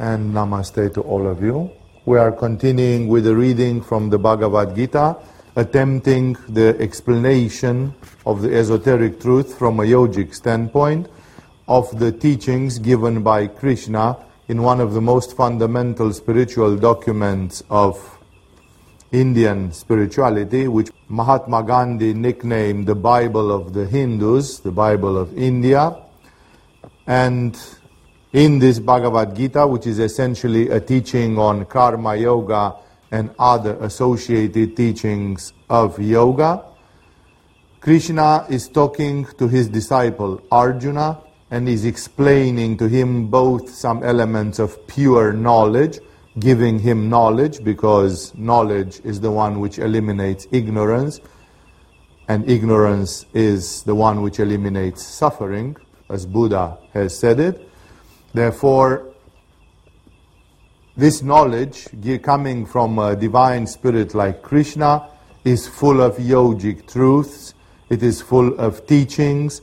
and namaste to all of you. We are continuing with the reading from the Bhagavad Gita, attempting the explanation of the esoteric truth from a yogic standpoint of the teachings given by Krishna in one of the most fundamental spiritual documents of Indian spirituality, which Mahatma Gandhi nicknamed the Bible of the Hindus, the Bible of India. And in this Bhagavad Gita, which is essentially a teaching on karma yoga and other associated teachings of yoga, Krishna is talking to his disciple Arjuna and is explaining to him both some elements of pure knowledge, giving him knowledge because knowledge is the one which eliminates ignorance, and ignorance is the one which eliminates suffering, as Buddha has said it. Therefore, this knowledge coming from a divine spirit like Krishna is full of yogic truths, it is full of teachings,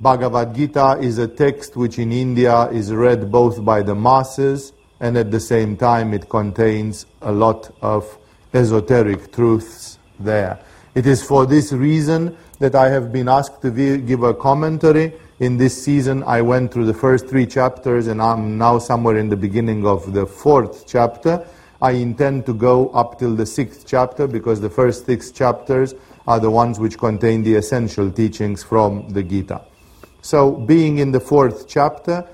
Bhagavad Gita is a text which in India is read both by the masses and at the same time it contains a lot of esoteric truths there. It is for this reason that I have been asked to give a commentary. In this season, I went through the first three chapters and I'm now somewhere in the beginning of the fourth chapter. I intend to go up till the sixth chapter because the first six chapters are the ones which contain the essential teachings from the Gita. So, being in the fourth chapter,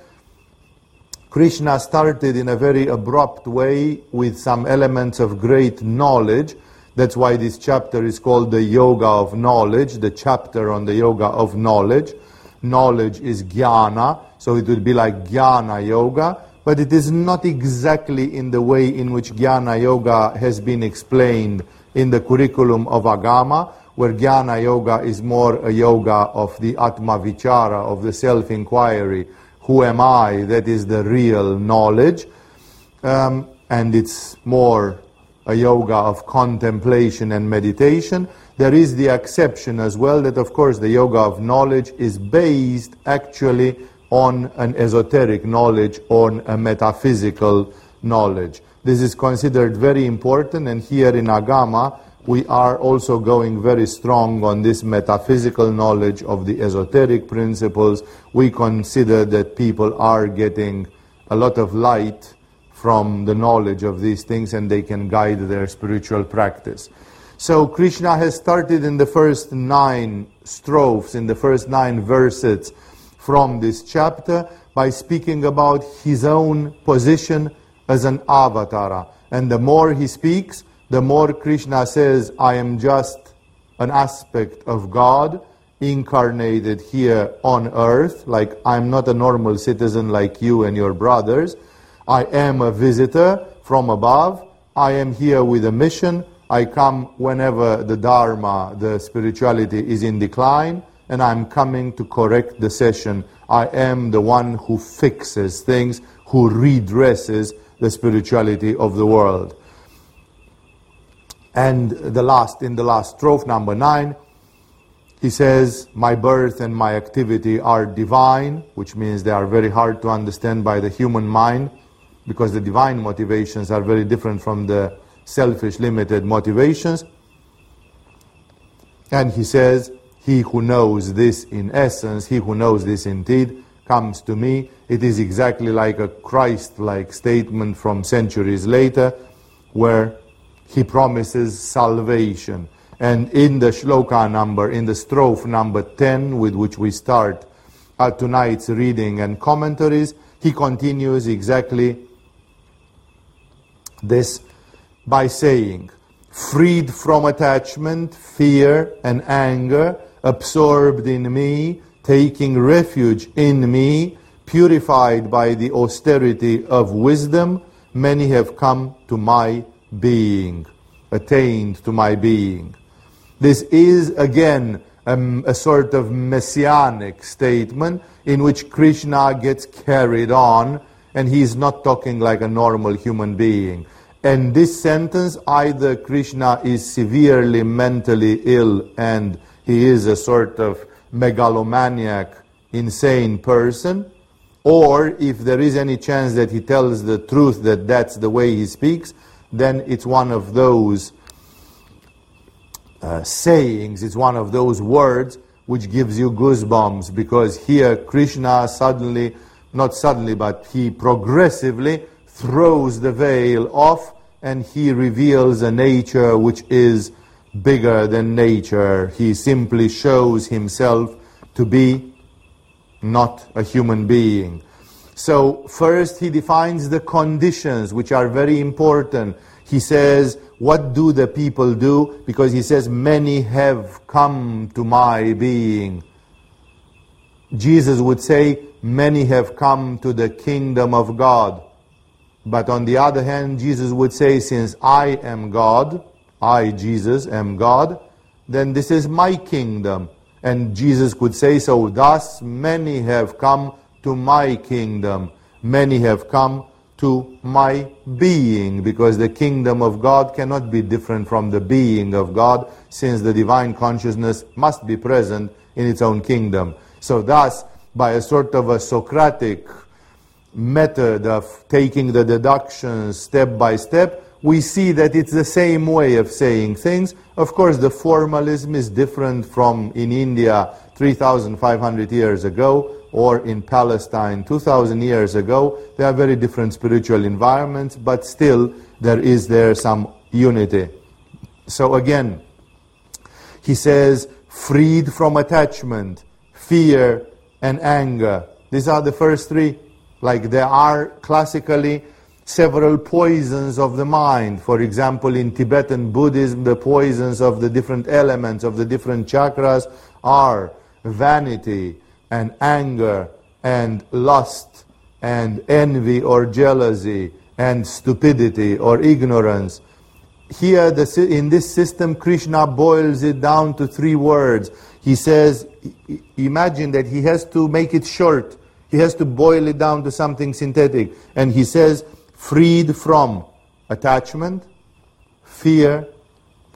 Krishna started in a very abrupt way with some elements of great knowledge. That's why this chapter is called the Yoga of Knowledge, the chapter on the Yoga of Knowledge. Knowledge is jnana, so it would be like jnana yoga, but it is not exactly in the way in which jnana yoga has been explained in the curriculum of Agama where Jnana Yoga is more a yoga of the Atma Vichara, of the self inquiry. Who am I? That is the real knowledge. Um, and it's more a yoga of contemplation and meditation. There is the exception as well that, of course, the yoga of knowledge is based actually on an esoteric knowledge, on a metaphysical knowledge. This is considered very important, and here in Agama, we are also going very strong on this metaphysical knowledge of the esoteric principles. We consider that people are getting a lot of light from the knowledge of these things and they can guide their spiritual practice. So Krishna has started in the first nine strophes, in the first nine verses from this chapter by speaking about his own position as an avatara. And the more he speaks, the more Krishna says, I am just an aspect of God incarnated here on earth, like I'm not a normal citizen like you and your brothers. I am a visitor from above. I am here with a mission. I come whenever the Dharma, the spirituality is in decline, and I'm coming to correct the session. I am the one who fixes things, who redresses the spirituality of the world. And the last, in the last strophe, number nine, he says, My birth and my activity are divine, which means they are very hard to understand by the human mind, because the divine motivations are very different from the selfish, limited motivations. And he says, He who knows this in essence, he who knows this indeed, comes to me. It is exactly like a Christ like statement from centuries later, where he promises salvation. And in the shloka number, in the strophe number 10, with which we start uh, tonight's reading and commentaries, he continues exactly this by saying, Freed from attachment, fear, and anger, absorbed in me, taking refuge in me, purified by the austerity of wisdom, many have come to my being, attained to my being. This is again um, a sort of messianic statement in which Krishna gets carried on and he is not talking like a normal human being. And this sentence, either Krishna is severely mentally ill and he is a sort of megalomaniac, insane person, Or if there is any chance that he tells the truth that that's the way he speaks, then it's one of those uh, sayings, it's one of those words which gives you goosebumps because here Krishna suddenly, not suddenly, but he progressively throws the veil off and he reveals a nature which is bigger than nature. He simply shows himself to be not a human being. So, first he defines the conditions which are very important. He says, What do the people do? Because he says, Many have come to my being. Jesus would say, Many have come to the kingdom of God. But on the other hand, Jesus would say, Since I am God, I, Jesus, am God, then this is my kingdom. And Jesus could say so, thus many have come to my kingdom. Many have come to my being, because the kingdom of God cannot be different from the being of God, since the divine consciousness must be present in its own kingdom. So thus, by a sort of a Socratic method of taking the deductions step by step, we see that it's the same way of saying things. Of course, the formalism is different from in India 3,500 years ago or in Palestine 2,000 years ago. They are very different spiritual environments, but still there is there some unity. So again, he says, freed from attachment, fear, and anger. These are the first three. Like there are classically several poisons of the mind. For example, in Tibetan Buddhism, the poisons of the different elements of the different chakras are vanity and anger and lust and envy or jealousy and stupidity or ignorance. Here, the, in this system, Krishna boils it down to three words. He says, imagine that he has to make it short. He has to boil it down to something synthetic. And he says, freed from attachment, fear,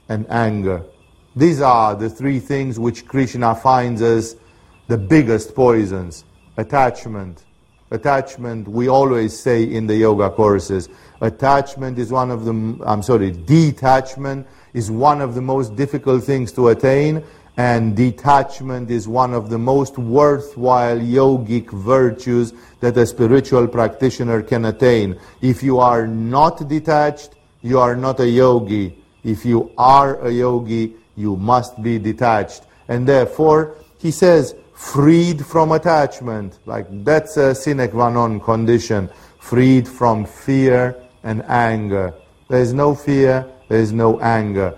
and anger. These are the three things which Krishna finds as the biggest poisons. Attachment. Attachment, we always say in the yoga courses, attachment is one of the, I'm sorry, detachment is one of the most difficult things to attain and detachment is one of the most worthwhile yogic virtues that a spiritual practitioner can attain. If you are not detached, you are not a yogi. If you are a yogi, you must be detached. And therefore, he says, freed from attachment. Like that's a sine qua non condition. Freed from fear and anger. There is no fear, there is no anger.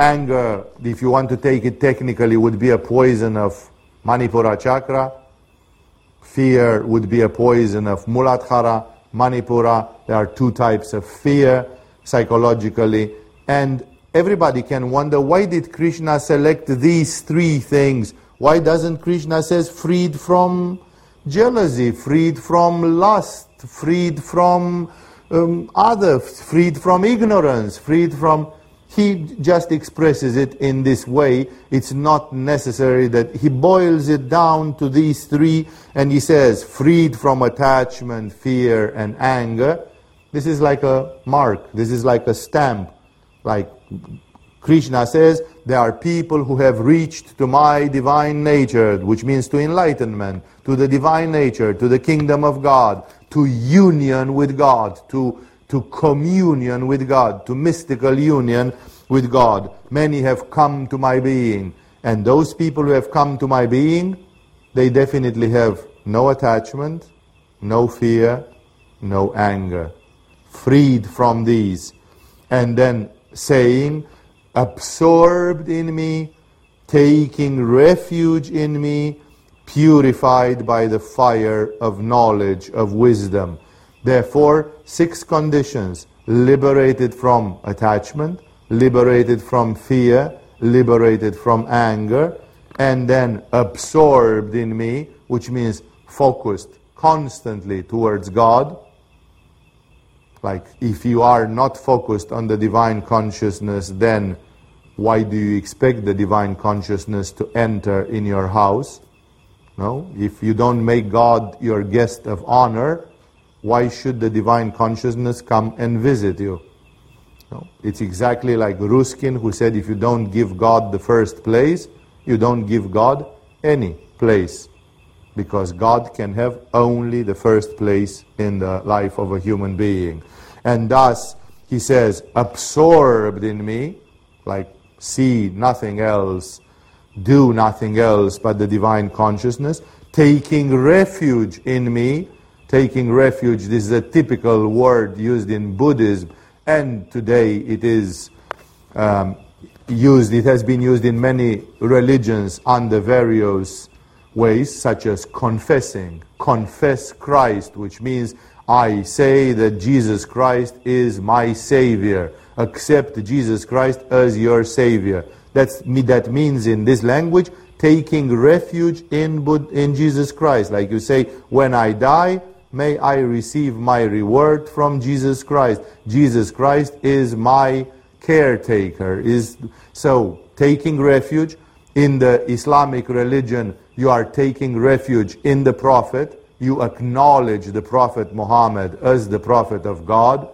Anger, if you want to take it technically, would be a poison of Manipura chakra. Fear would be a poison of Muladhara, Manipura. There are two types of fear psychologically. And everybody can wonder why did Krishna select these three things? Why doesn't Krishna says freed from jealousy, freed from lust, freed from um, other, freed from ignorance, freed from he just expresses it in this way. It's not necessary that he boils it down to these three and he says, freed from attachment, fear, and anger. This is like a mark, this is like a stamp. Like Krishna says, there are people who have reached to my divine nature, which means to enlightenment, to the divine nature, to the kingdom of God, to union with God, to to communion with God, to mystical union with God. Many have come to my being. And those people who have come to my being, they definitely have no attachment, no fear, no anger. Freed from these. And then saying, absorbed in me, taking refuge in me, purified by the fire of knowledge, of wisdom. Therefore, six conditions liberated from attachment, liberated from fear, liberated from anger, and then absorbed in me, which means focused constantly towards God. Like, if you are not focused on the divine consciousness, then why do you expect the divine consciousness to enter in your house? No? If you don't make God your guest of honor, why should the divine consciousness come and visit you? No? It's exactly like Ruskin who said if you don't give God the first place, you don't give God any place. Because God can have only the first place in the life of a human being. And thus, he says, absorbed in me, like see nothing else, do nothing else but the divine consciousness, taking refuge in me. Taking refuge, this is a typical word used in Buddhism, and today it is um, used, it has been used in many religions under various ways, such as confessing. Confess Christ, which means I say that Jesus Christ is my Savior. Accept Jesus Christ as your Savior. That's, that means in this language, taking refuge in, in Jesus Christ. Like you say, when I die, may I receive my reward from Jesus Christ. Jesus Christ is my caretaker. Is So, taking refuge in the Islamic religion, you are taking refuge in the Prophet you acknowledge the Prophet Muhammad as the Prophet of God.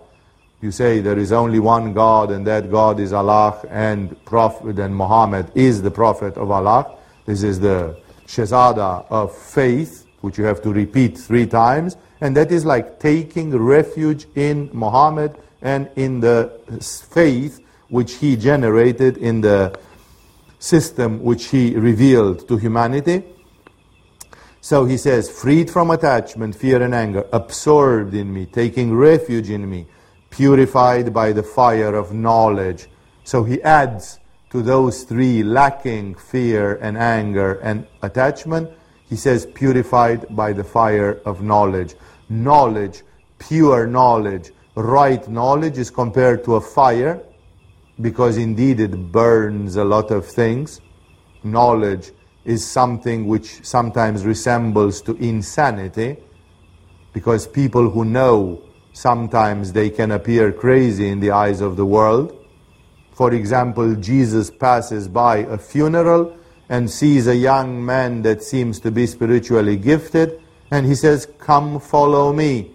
You say there is only one God and that God is Allah and Prophet and Muhammad is the Prophet of Allah. This is the Shahada of faith, which you have to repeat three times. And that is like taking refuge in Muhammad and in the faith which he generated in the system which he revealed to humanity. So he says, freed from attachment, fear, and anger, absorbed in me, taking refuge in me, purified by the fire of knowledge. So he adds to those three lacking fear and anger and attachment, he says, purified by the fire of knowledge. Knowledge, pure knowledge, right knowledge is compared to a fire because indeed it burns a lot of things. Knowledge is something which sometimes resembles to insanity because people who know sometimes they can appear crazy in the eyes of the world. For example, Jesus passes by a funeral and sees a young man that seems to be spiritually gifted and he says, Come follow me.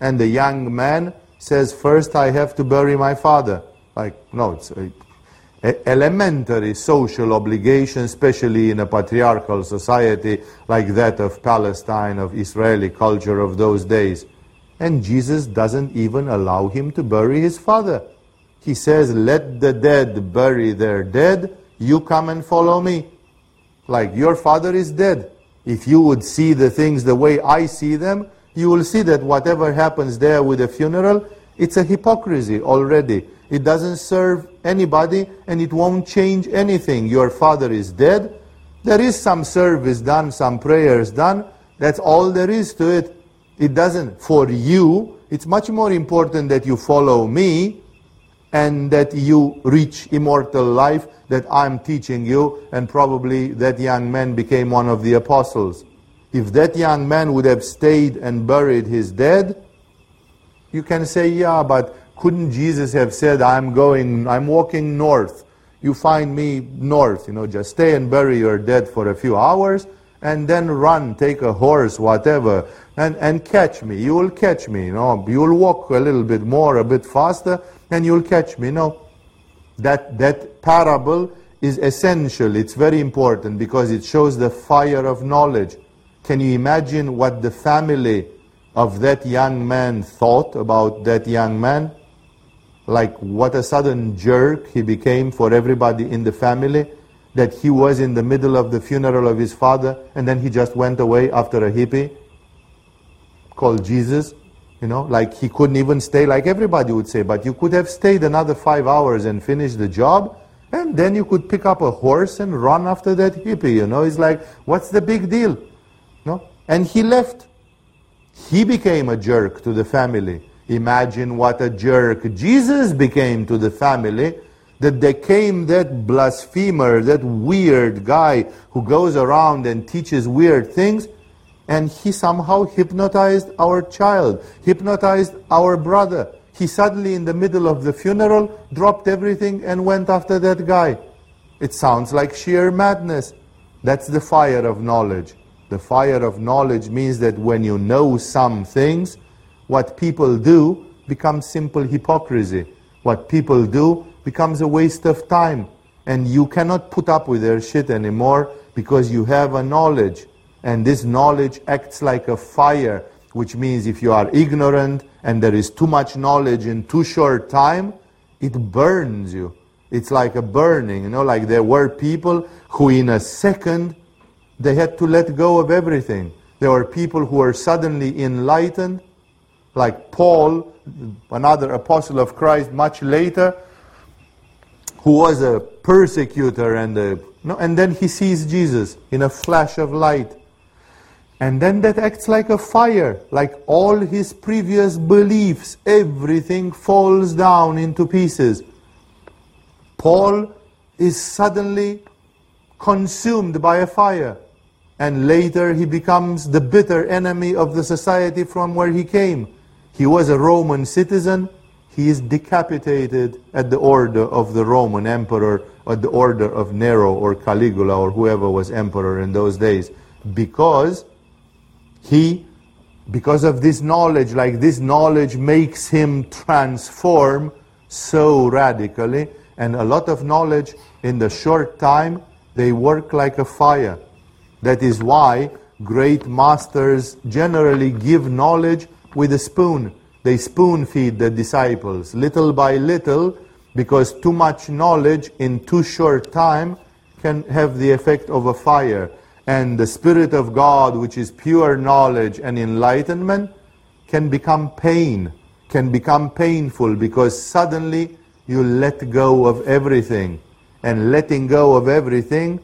And the young man says, First I have to bury my father. Like, no, it's, elementary social obligation, especially in a patriarchal society like that of Palestine, of Israeli culture of those days. And Jesus doesn't even allow him to bury his father. He says, Let the dead bury their dead, you come and follow me. Like, your father is dead. If you would see the things the way I see them, you will see that whatever happens there with the funeral, it's a hypocrisy already. It doesn't serve anybody and it won't change anything. Your father is dead. There is some service done, some prayers done. That's all there is to it. It doesn't, for you, it's much more important that you follow me and that you reach immortal life that I'm teaching you, and probably that young man became one of the apostles. If that young man would have stayed and buried his dead, you can say, yeah, but couldn't Jesus have said, I'm going, I'm walking north. You find me north, you know, just stay and bury your dead for a few hours and then run, take a horse, whatever, and, and catch me. You will catch me, you know. You will walk a little bit more, a bit faster, and you'll catch me. No. That, that parable is essential. It's very important because it shows the fire of knowledge. Can you imagine what the family of that young man thought about that young man? like what a sudden jerk he became for everybody in the family, that he was in the middle of the funeral of his father and then he just went away after a hippie called Jesus. You know, like he couldn't even stay like everybody would say, but you could have stayed another five hours and finished the job, and then you could pick up a horse and run after that hippie. You know, it's like, what's the big deal? No? And he left. He became a jerk to the family Imagine what a jerk Jesus became to the family, that they came that blasphemer, that weird guy who goes around and teaches weird things, and he somehow hypnotized our child, hypnotized our brother. He suddenly, in the middle of the funeral, dropped everything and went after that guy. It sounds like sheer madness. That's the fire of knowledge. The fire of knowledge means that when you know some things, what people do becomes simple hypocrisy. What people do becomes a waste of time. And you cannot put up with their shit anymore because you have a knowledge. And this knowledge acts like a fire, which means if you are ignorant and there is too much knowledge in too short time, it burns you. It's like a burning, you know, like there were people who in a second, they had to let go of everything. There were people who were suddenly enlightened, like Paul, another apostle of Christ much later, who was a persecutor and a, no, and then he sees Jesus in a flash of light. And then that acts like a fire, like all his previous beliefs, everything falls down into pieces. Paul is suddenly consumed by a fire. And later he becomes the bitter enemy of the society from where he came. He was a Roman citizen. He is decapitated at the order of the Roman emperor, at the order of Nero or Caligula or whoever was emperor in those days. Because he, because of this knowledge, like this knowledge makes him transform so radically. And a lot of knowledge in the short time, they work like a fire. That is why great masters generally give knowledge with a spoon. They spoon feed the disciples little by little because too much knowledge in too short time can have the effect of a fire. And the Spirit of God, which is pure knowledge and enlightenment, can become pain, can become painful because suddenly you let go of everything. And letting go of everything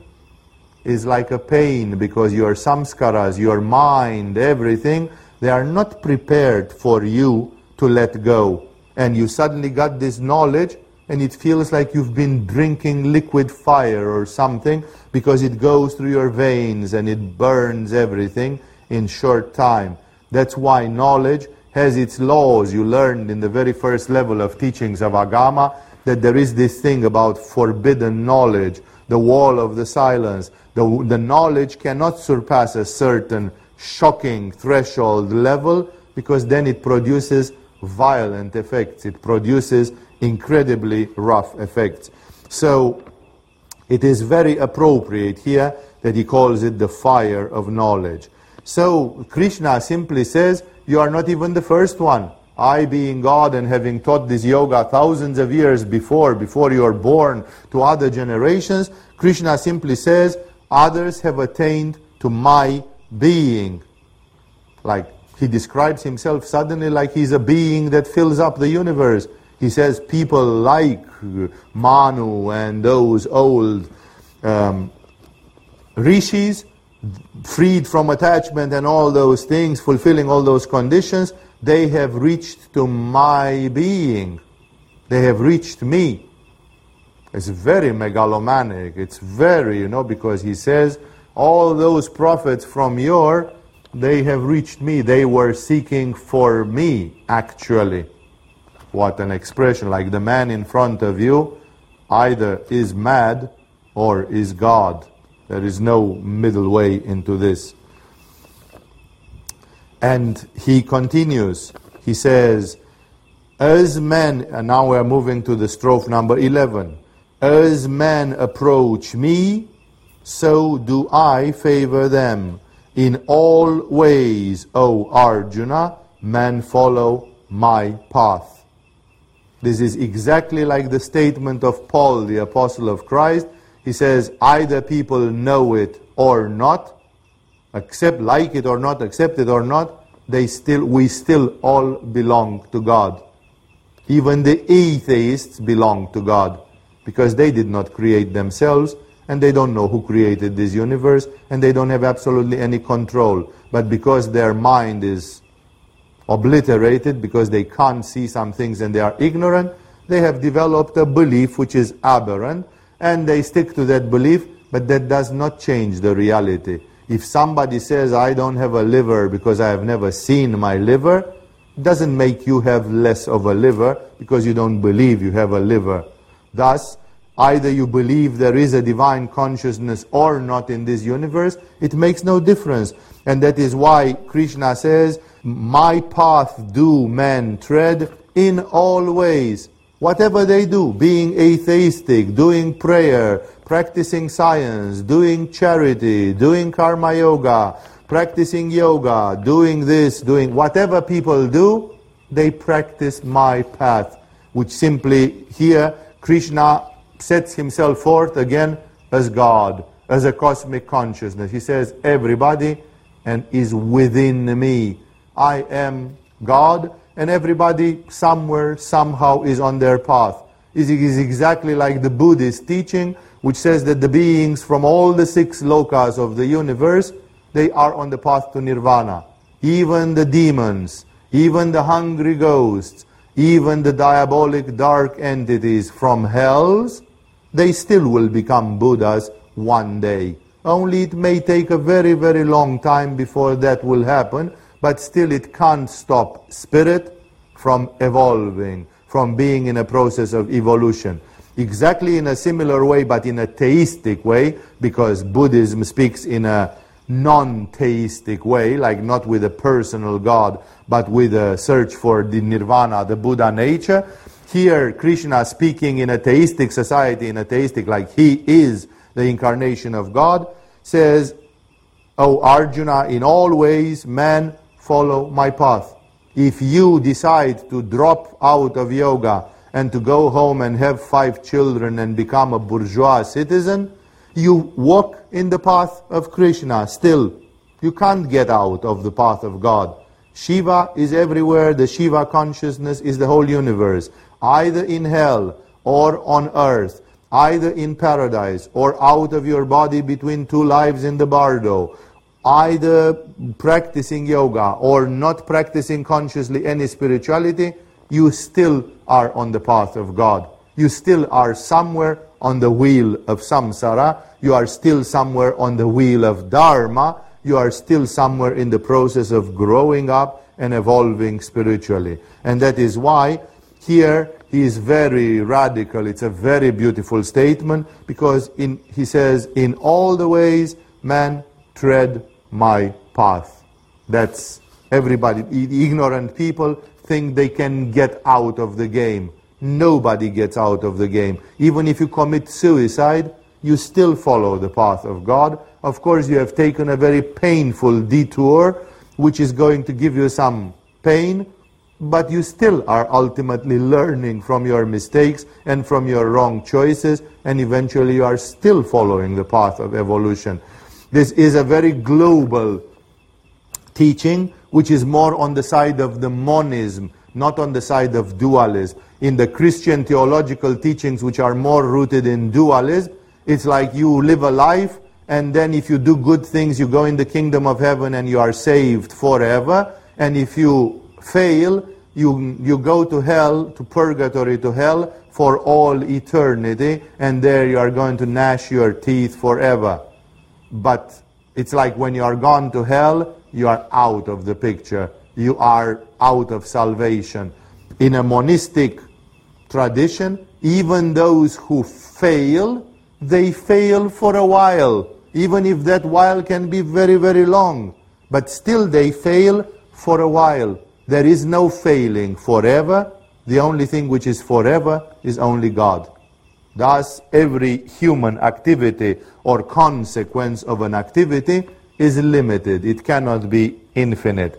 is like a pain because your samskaras, your mind, everything, they are not prepared for you to let go. And you suddenly got this knowledge and it feels like you've been drinking liquid fire or something because it goes through your veins and it burns everything in short time. That's why knowledge has its laws. You learned in the very first level of teachings of Agama that there is this thing about forbidden knowledge, the wall of the silence. The, the knowledge cannot surpass a certain shocking threshold level because then it produces violent effects. It produces incredibly rough effects. So it is very appropriate here that he calls it the fire of knowledge. So Krishna simply says, you are not even the first one. I being God and having taught this yoga thousands of years before, before you are born to other generations, Krishna simply says, others have attained to my being. Like he describes himself suddenly like he's a being that fills up the universe. He says people like Manu and those old um, rishis, freed from attachment and all those things, fulfilling all those conditions, they have reached to my being. They have reached me. It's very megalomanic. It's very, you know, because he says, all those prophets from your, they have reached me. They were seeking for me, actually. What an expression. Like the man in front of you either is mad or is God. There is no middle way into this. And he continues, he says, as men, and now we're moving to the strophe number 11, as men approach me, so do I favor them. In all ways, O Arjuna, men follow my path. This is exactly like the statement of Paul, the apostle of Christ. He says, either people know it or not, accept, like it or not, accept it or not, they still, we still all belong to God. Even the atheists belong to God because they did not create themselves and they don't know who created this universe and they don't have absolutely any control. But because their mind is obliterated, because they can't see some things and they are ignorant, they have developed a belief which is aberrant and they stick to that belief, but that does not change the reality. If somebody says, I don't have a liver because I have never seen my liver, doesn't make you have less of a liver because you don't believe you have a liver. Thus, Either you believe there is a divine consciousness or not in this universe, it makes no difference. And that is why Krishna says, My path do men tread in all ways. Whatever they do, being atheistic, doing prayer, practicing science, doing charity, doing karma yoga, practicing yoga, doing this, doing whatever people do, they practice my path, which simply here Krishna sets himself forth again as God, as a cosmic consciousness. He says, everybody and is within me. I am God, and everybody somewhere, somehow is on their path. It is exactly like the Buddhist teaching, which says that the beings from all the six lokas of the universe, they are on the path to nirvana. Even the demons, even the hungry ghosts, even the diabolic dark entities from hells, they still will become Buddhas one day. Only it may take a very, very long time before that will happen, but still it can't stop spirit from evolving, from being in a process of evolution. Exactly in a similar way, but in a theistic way, because Buddhism speaks in a non-theistic way, like not with a personal God, but with a search for the nirvana, the Buddha nature. Here, Krishna speaking in a theistic society, in a theistic, like he is the incarnation of God, says, O Arjuna, in all ways, man, follow my path. If you decide to drop out of yoga and to go home and have five children and become a bourgeois citizen, you walk in the path of Krishna still. You can't get out of the path of God. Shiva is everywhere. The Shiva consciousness is the whole universe either in hell or on earth, either in paradise or out of your body between two lives in the bardo, either practicing yoga or not practicing consciously any spirituality, you still are on the path of God. You still are somewhere on the wheel of samsara. You are still somewhere on the wheel of dharma. You are still somewhere in the process of growing up and evolving spiritually. And that is why here he is very radical. It's a very beautiful statement because in, he says, in all the ways man tread my path. That's everybody. Ignorant people think they can get out of the game. Nobody gets out of the game. Even if you commit suicide, you still follow the path of God. Of course, you have taken a very painful detour, which is going to give you some pain, but you still are ultimately learning from your mistakes and from your wrong choices, and eventually you are still following the path of evolution. This is a very global teaching, which is more on the side of the monism, not on the side of dualism. In the Christian theological teachings, which are more rooted in dualism, it's like you live a life, and then if you do good things, you go in the kingdom of heaven and you are saved forever. And if you fail, you, you go to hell, to purgatory, to hell for all eternity, and there you are going to gnash your teeth forever. But it's like when you are gone to hell, you are out of the picture. You are out of salvation. In a monistic tradition, even those who fail, they fail for a while, even if that while can be very, very long. But still they fail for a while. There is no failing forever. The only thing which is forever is only God. Thus, every human activity or consequence of an activity is limited. It cannot be infinite.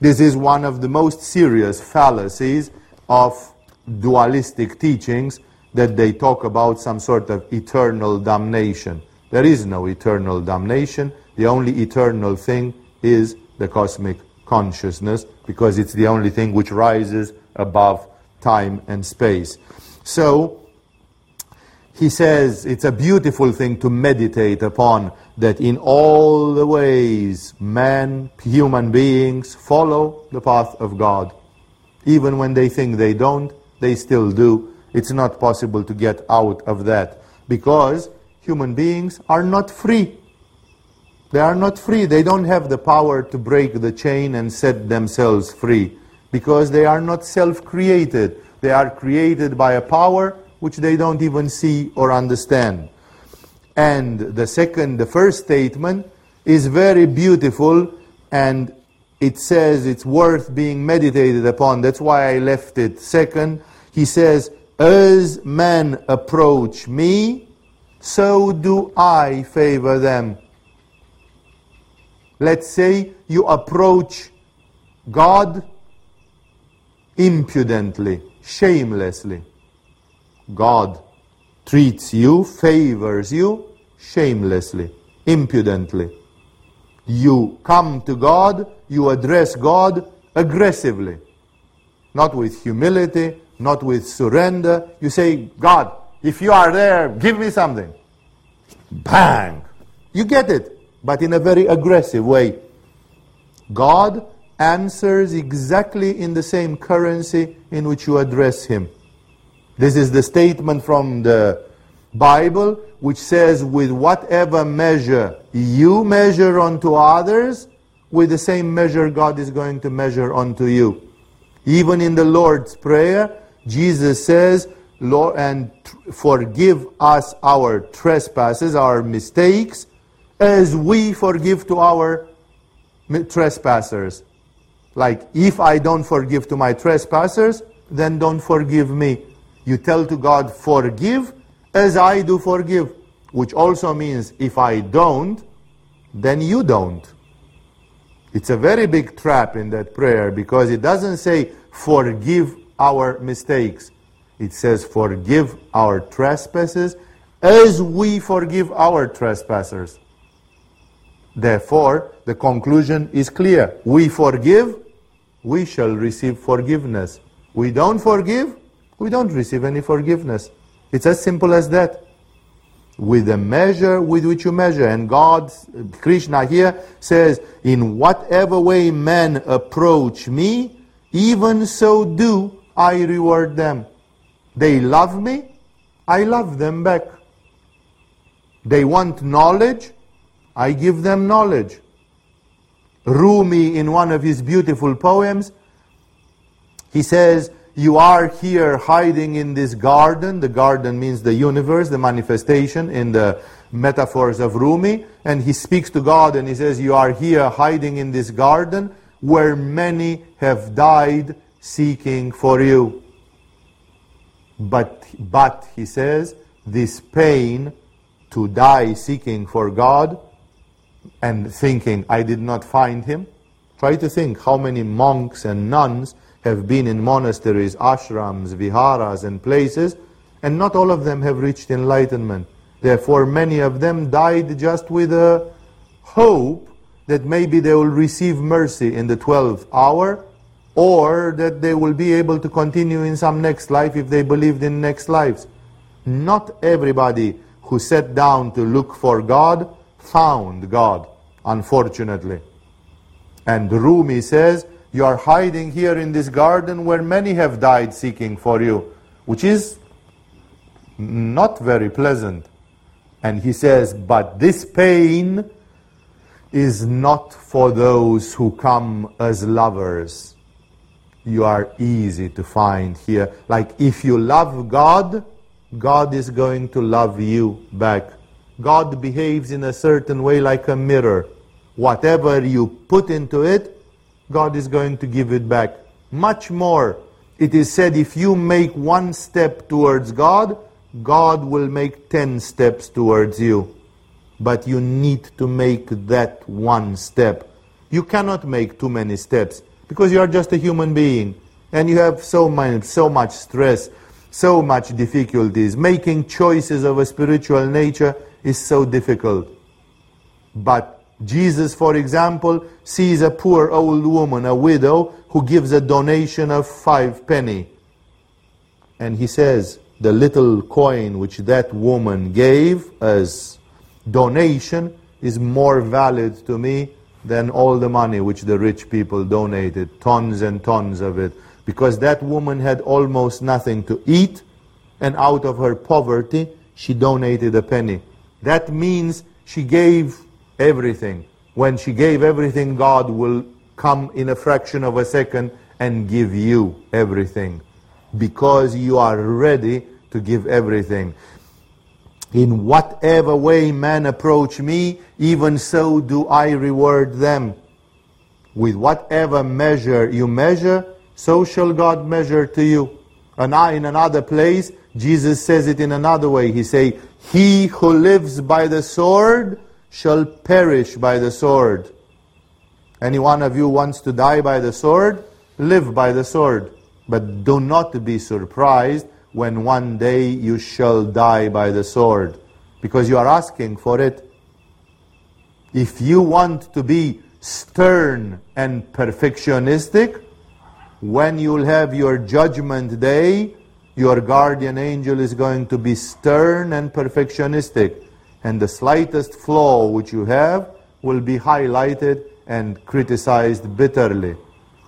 This is one of the most serious fallacies of dualistic teachings that they talk about some sort of eternal damnation. There is no eternal damnation. The only eternal thing is the cosmic consciousness because it's the only thing which rises above time and space. So, he says it's a beautiful thing to meditate upon that in all the ways man, human beings, follow the path of God. Even when they think they don't, they still do. It's not possible to get out of that because human beings are not free. They are not free. They don't have the power to break the chain and set themselves free because they are not self created. They are created by a power which they don't even see or understand. And the second, the first statement is very beautiful and it says it's worth being meditated upon. That's why I left it second. He says, As men approach me, so do I favor them. Let's say you approach God impudently, shamelessly. God treats you, favors you shamelessly, impudently. You come to God, you address God aggressively, not with humility, not with surrender. You say, God, if you are there, give me something. Bang! You get it, but in a very aggressive way. God answers exactly in the same currency in which you address Him. This is the statement from the Bible which says, with whatever measure you measure unto others, with the same measure God is going to measure unto you. Even in the Lord's Prayer, Jesus says, Lord, and forgive us our trespasses, our mistakes, as we forgive to our trespassers. Like, if I don't forgive to my trespassers, then don't forgive me. You tell to God, forgive as I do forgive, which also means if I don't, then you don't. It's a very big trap in that prayer because it doesn't say forgive our mistakes. It says forgive our trespasses as we forgive our trespassers. Therefore, the conclusion is clear. We forgive, we shall receive forgiveness. We don't forgive, we don't receive any forgiveness. It's as simple as that. With the measure with which you measure. And God, Krishna here says, in whatever way men approach me, even so do I reward them. They love me, I love them back. They want knowledge, I give them knowledge. Rumi, in one of his beautiful poems, he says, you are here hiding in this garden. The garden means the universe, the manifestation in the metaphors of Rumi. And he speaks to God and he says, You are here hiding in this garden where many have died seeking for you. But, but he says, this pain to die seeking for God and thinking, I did not find him. Try to think how many monks and nuns have been in monasteries, ashrams, viharas, and places, and not all of them have reached enlightenment. Therefore, many of them died just with a hope that maybe they will receive mercy in the 12th hour, or that they will be able to continue in some next life if they believed in next lives. Not everybody who sat down to look for God found God, unfortunately. And Rumi says, you are hiding here in this garden where many have died seeking for you, which is not very pleasant. And he says, But this pain is not for those who come as lovers. You are easy to find here. Like if you love God, God is going to love you back. God behaves in a certain way like a mirror. Whatever you put into it, God is going to give it back. Much more. It is said if you make one step towards God, God will make ten steps towards you. But you need to make that one step. You cannot make too many steps because you are just a human being and you have so much, so much stress, so much difficulties. Making choices of a spiritual nature is so difficult. But Jesus, for example, sees a poor old woman, a widow, who gives a donation of five penny. And he says, the little coin which that woman gave as donation is more valid to me than all the money which the rich people donated, tons and tons of it. Because that woman had almost nothing to eat, and out of her poverty, she donated a penny. That means she gave everything. When she gave everything, God will come in a fraction of a second and give you everything. Because you are ready to give everything. In whatever way men approach me, even so do I reward them. With whatever measure you measure, so shall God measure to you. And I, in another place, Jesus says it in another way. He say, He who lives by the sword shall perish by the sword. Any one of you wants to die by the sword? Live by the sword. But do not be surprised when one day you shall die by the sword, because you are asking for it. If you want to be stern and perfectionistic, when you'll have your judgment day, your guardian angel is going to be stern and perfectionistic. And the slightest flaw which you have will be highlighted and criticized bitterly.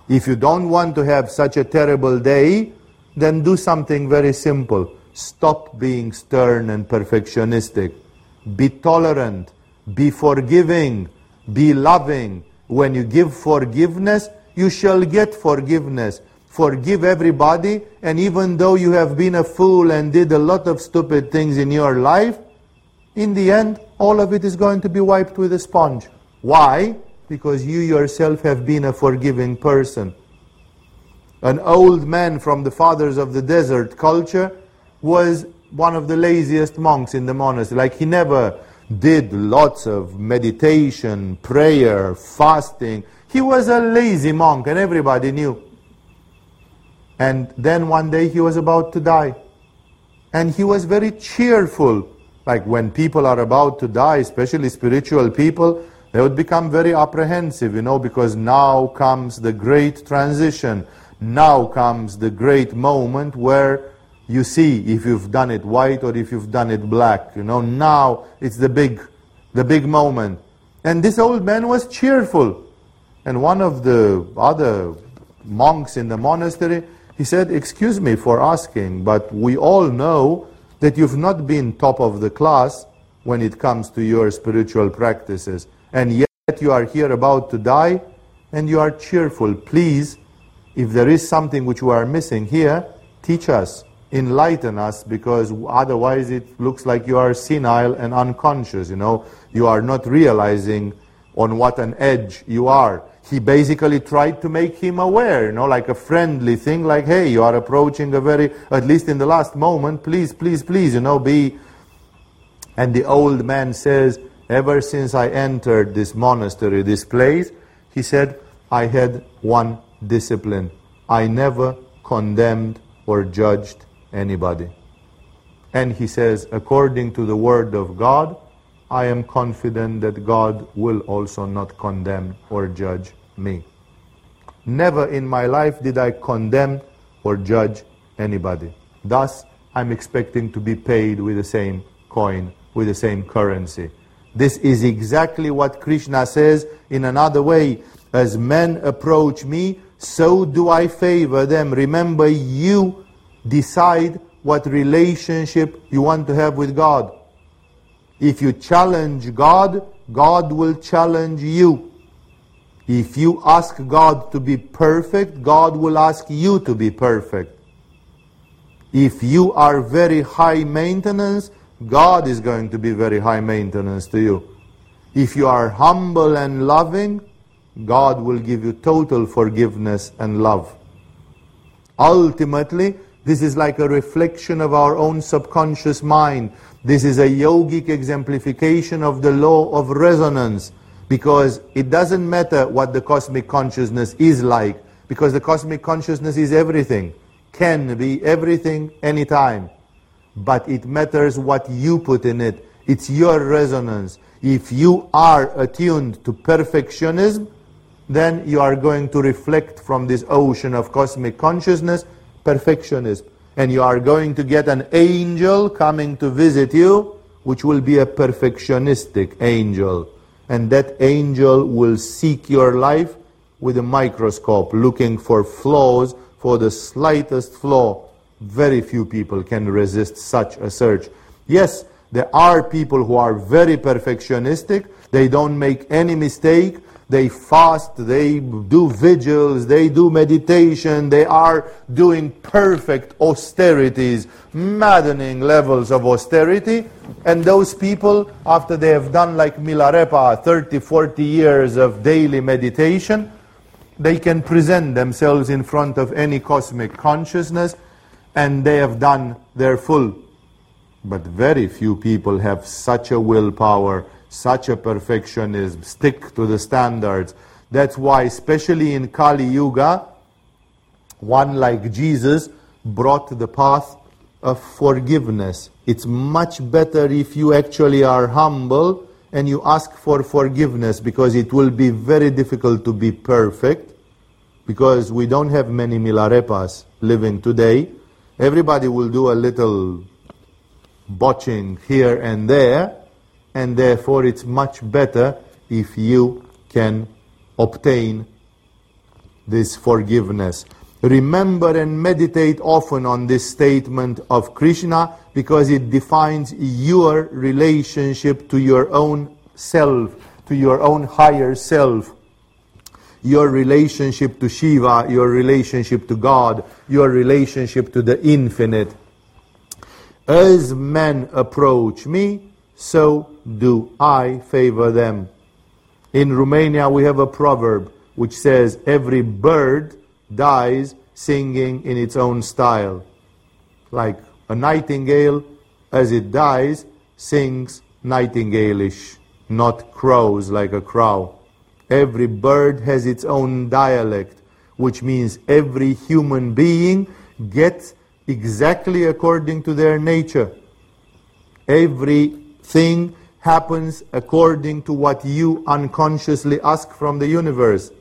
If you don't want to have such a terrible day, then do something very simple. Stop being stern and perfectionistic. Be tolerant. Be forgiving. Be loving. When you give forgiveness, you shall get forgiveness. Forgive everybody, and even though you have been a fool and did a lot of stupid things in your life, in the end, all of it is going to be wiped with a sponge. Why? Because you yourself have been a forgiving person an old man from the fathers of the desert culture, was one of the laziest monks in the monastery. Like he never did lots of meditation, prayer, fasting. He was a lazy monk and everybody knew. And then one day he was about to die. And he was very cheerful. Like when people are about to die, especially spiritual people, they would become very apprehensive, you know, because now comes the great transition now comes the great moment where you see if you've done it white or if you've done it black. You know, now it's the big, the big moment. And this old man was cheerful. And one of the other monks in the monastery, he said, excuse me for asking, but we all know that you've not been top of the class when it comes to your spiritual practices. And yet you are here about to die and you are cheerful. Please if there is something which we are missing here, teach us, enlighten us, because otherwise it looks like you are senile and unconscious, you know. You are not realizing on what an edge you are. He basically tried to make him aware, you know, like a friendly thing, like, hey, you are approaching a very, at least in the last moment, please, please, please, you know, be. And the old man says, ever since I entered this monastery, this place, he said, I had one discipline. I never condemned or judged anybody. And he says, according to the word of God, I am confident that God will also not condemn or judge me. Never in my life did I condemn or judge anybody. Thus, I'm expecting to be paid with the same coin, with the same currency. This is exactly what Krishna says in another way. As men approach me, so do I favor them. Remember, you decide what relationship you want to have with God. If you challenge God, God will challenge you. If you ask God to be perfect, God will ask you to be perfect. If you are very high maintenance, God is going to be very high maintenance to you. If you are humble and loving, God will give you total forgiveness and love. Ultimately, this is like a reflection of our own subconscious mind. This is a yogic exemplification of the law of resonance because it doesn't matter what the cosmic consciousness is like because the cosmic consciousness is everything, can be everything anytime. But it matters what you put in it. It's your resonance. If you are attuned to perfectionism, then you are going to reflect from this ocean of cosmic consciousness perfectionism. And you are going to get an angel coming to visit you, which will be a perfectionistic angel. And that angel will seek your life with a microscope, looking for flaws, for the slightest flaw. Very few people can resist such a search. Yes, there are people who are very perfectionistic. They don't make any mistake. They fast, they do vigils, they do meditation, they are doing perfect austerities, maddening levels of austerity. And those people, after they have done like Milarepa, 30, 40 years of daily meditation, they can present themselves in front of any cosmic consciousness and they have done their full. But very few people have such a willpower such a perfectionism, stick to the standards. That's why, especially in Kali Yuga, one like Jesus brought the path of forgiveness. It's much better if you actually are humble and you ask for forgiveness because it will be very difficult to be perfect because we don't have many Milarepas living today. Everybody will do a little botching here and there and therefore it's much better if you can obtain this forgiveness. Remember and meditate often on this statement of Krishna because it defines your relationship to your own self, to your own higher self. Your relationship to Shiva, your relationship to God, your relationship to the infinite. As men approach me, so do I favor them. In Romania, we have a proverb which says, Every bird dies singing in its own style. Like a nightingale, as it dies, sings nightingalish, not crows like a crow. Every bird has its own dialect, which means every human being gets exactly according to their nature. Every thing happens according to what you unconsciously ask from the universe.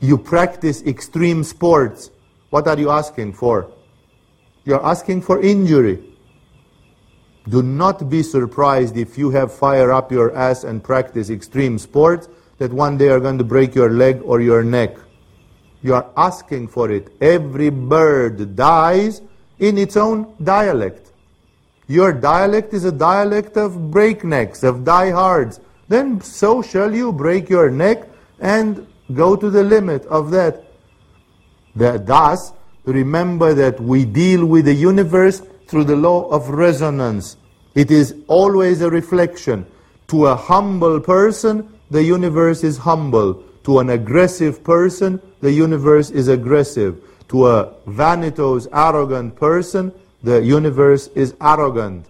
You practice extreme sports. What are you asking for? You're asking for injury. Do not be surprised if you have fire up your ass and practice extreme sports that one day are going to break your leg or your neck. You are asking for it. Every bird dies in its own dialect. Your dialect is a dialect of breaknecks, of diehards. Then so shall you break your neck and go to the limit of that. that. Thus, remember that we deal with the universe through the law of resonance. It is always a reflection. To a humble person, the universe is humble. To an aggressive person, the universe is aggressive. To a vanitous, arrogant person, the universe is arrogant.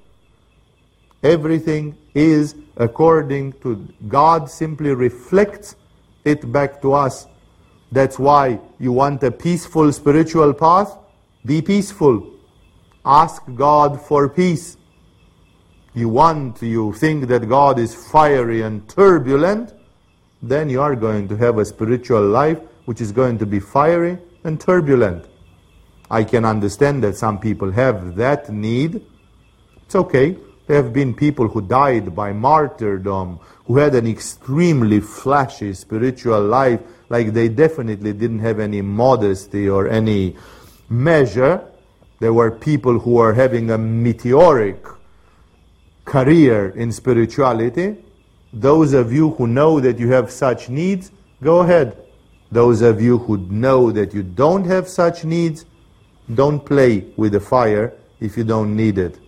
Everything is according to God, simply reflects it back to us. That's why you want a peaceful spiritual path? Be peaceful. Ask God for peace. You want, you think that God is fiery and turbulent, then you are going to have a spiritual life which is going to be fiery and turbulent. I can understand that some people have that need. It's okay. There have been people who died by martyrdom, who had an extremely flashy spiritual life, like they definitely didn't have any modesty or any measure. There were people who were having a meteoric career in spirituality. Those of you who know that you have such needs, go ahead. Those of you who know that you don't have such needs, don't play with the fire if you don't need it.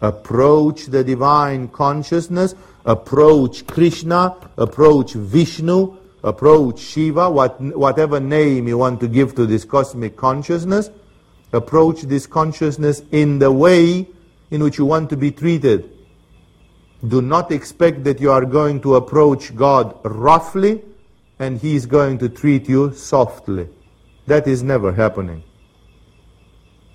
Approach the divine consciousness, approach Krishna, approach Vishnu, approach Shiva, what, whatever name you want to give to this cosmic consciousness. Approach this consciousness in the way in which you want to be treated. Do not expect that you are going to approach God roughly and He is going to treat you softly. That is never happening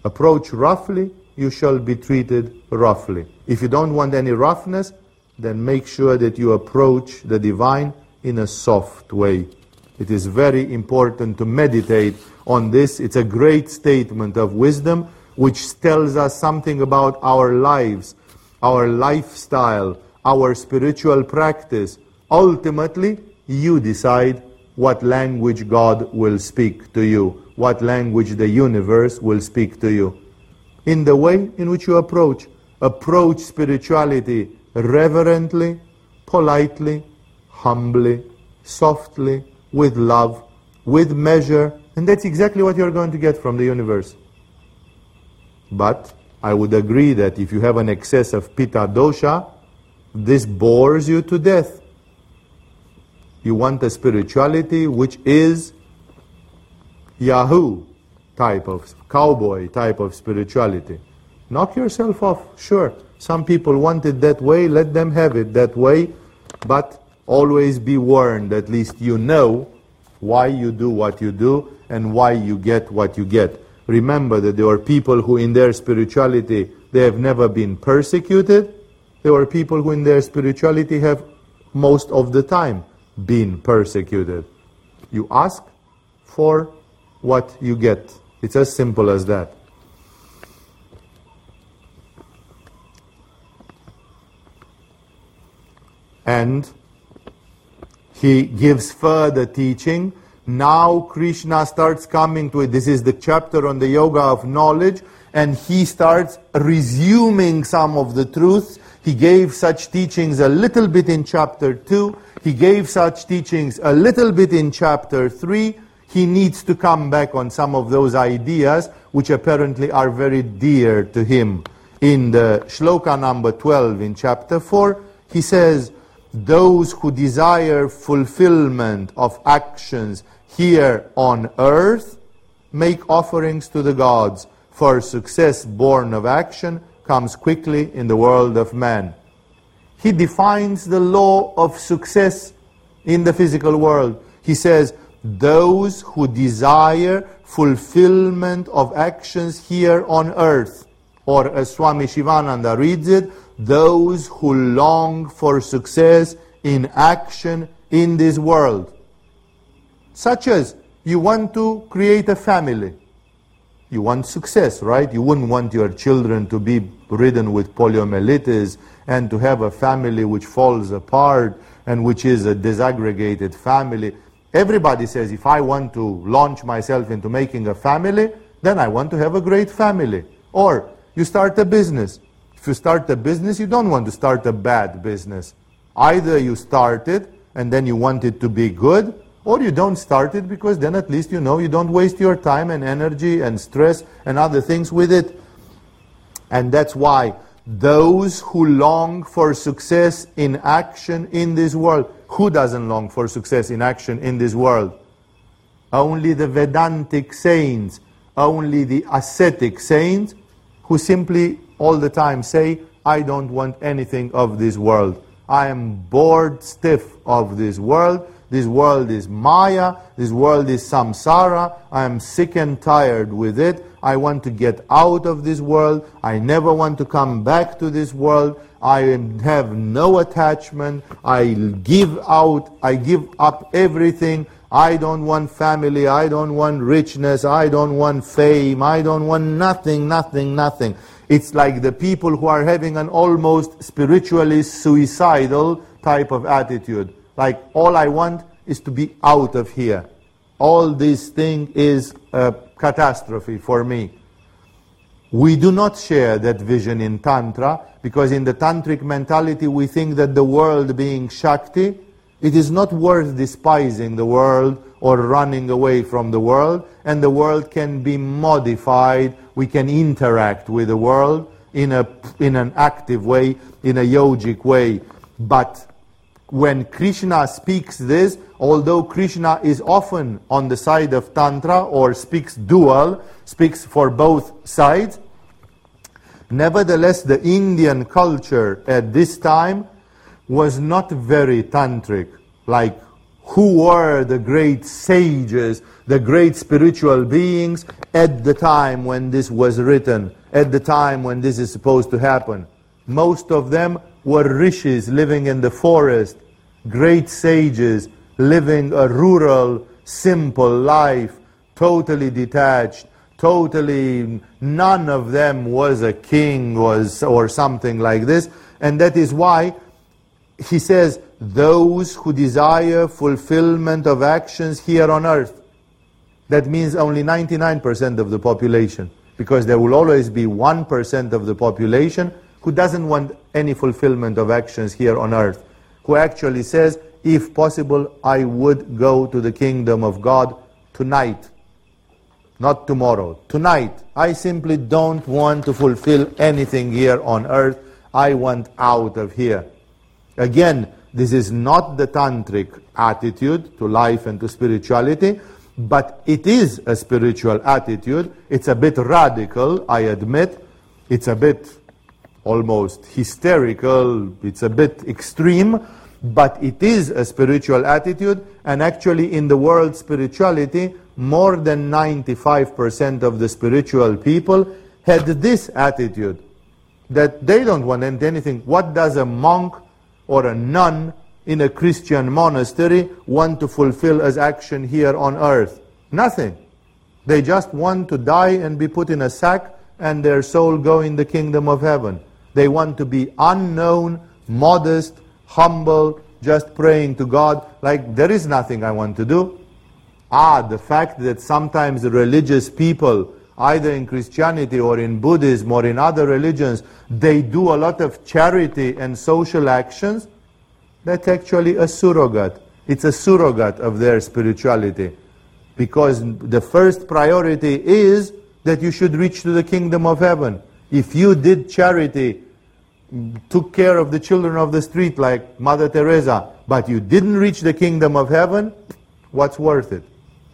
approach roughly, you shall be treated roughly. If you don't want any roughness, then make sure that you approach the divine in a soft way. It is very important to meditate on this. It's a great statement of wisdom which tells us something about our lives, our lifestyle, our spiritual practice. Ultimately, you decide what language God will speak to you what language the universe will speak to you. In the way in which you approach, approach spirituality reverently, politely, humbly, softly, with love, with measure, and that's exactly what you're going to get from the universe. But I would agree that if you have an excess of pitta dosha, this bores you to death. You want a spirituality which is Yahoo type of cowboy type of spirituality. Knock yourself off, sure. Some people want it that way, let them have it that way, but always be warned, at least you know why you do what you do and why you get what you get. Remember that there are people who in their spirituality they have never been persecuted. There are people who in their spirituality have most of the time been persecuted. You ask for what you get. It's as simple as that. And he gives further teaching. Now Krishna starts coming to it. This is the chapter on the yoga of knowledge, and he starts resuming some of the truths. He gave such teachings a little bit in chapter 2. He gave such teachings a little bit in chapter 3. He needs to come back on some of those ideas which apparently are very dear to him. In the shloka number 12 in chapter 4, he says, those who desire fulfillment of actions here on earth make offerings to the gods, for success born of action comes quickly in the world of man. He defines the law of success in the physical world. He says, those who desire fulfillment of actions here on earth, or as Swami Shivananda reads it, those who long for success in action in this world. Such as you want to create a family. You want success, right? You wouldn't want your children to be ridden with poliomyelitis and to have a family which falls apart and which is a disaggregated family. Everybody says, if I want to launch myself into making a family, then I want to have a great family. Or you start a business. If you start a business, you don't want to start a bad business. Either you start it and then you want it to be good, or you don't start it because then at least you know you don't waste your time and energy and stress and other things with it. And that's why those who long for success in action in this world, who doesn't long for success in action in this world? Only the Vedantic saints, only the ascetic saints who simply all the time say, I don't want anything of this world. I am bored stiff of this world. This world is Maya. This world is samsara. I am sick and tired with it. I want to get out of this world. I never want to come back to this world. I have no attachment. I give out, I give up everything. I don't want family. I don't want richness. I don't want fame. I don't want nothing, nothing, nothing. It's like the people who are having an almost spiritually suicidal type of attitude. Like, all I want is to be out of here. All this thing is a catastrophe for me. We do not share that vision in Tantra because in the Tantric mentality we think that the world being Shakti, it is not worth despising the world or running away from the world, and the world can be modified we can interact with the world in, a, in an active way, in a yogic way. But when Krishna speaks this, although Krishna is often on the side of Tantra or speaks dual, speaks for both sides, nevertheless the Indian culture at this time was not very tantric, like who were the great sages, the great spiritual beings at the time when this was written, at the time when this is supposed to happen. Most of them were rishis living in the forest, great sages living a rural, simple life, totally detached, totally, none of them was a king was, or something like this. And that is why he says, those who desire fulfillment of actions here on earth. That means only 99% of the population, because there will always be 1% of the population who doesn't want any fulfillment of actions here on earth, who actually says, if possible, I would go to the kingdom of God tonight. Not tomorrow, tonight. I simply don't want to fulfill anything here on earth. I want out of here. Again, this is not the tantric attitude to life and to spirituality, but it is a spiritual attitude. It's a bit radical, I admit. It's a bit almost hysterical, it's a bit extreme, but it is a spiritual attitude, and actually, in the world spirituality, more than 95% of the spiritual people had this attitude that they don't want anything. What does a monk or a nun in a Christian monastery want to fulfill as action here on earth? Nothing. They just want to die and be put in a sack and their soul go in the kingdom of heaven. They want to be unknown, modest, humble, just praying to God like there is nothing I want to do. Ah, the fact that sometimes religious people, either in Christianity or in Buddhism or in other religions, they do a lot of charity and social actions, that's actually a surrogate. It's a surrogate of their spirituality. Because the first priority is that you should reach to the kingdom of heaven. If you did charity took care of the children of the street like Mother Teresa, but you didn't reach the kingdom of heaven, what's worth it?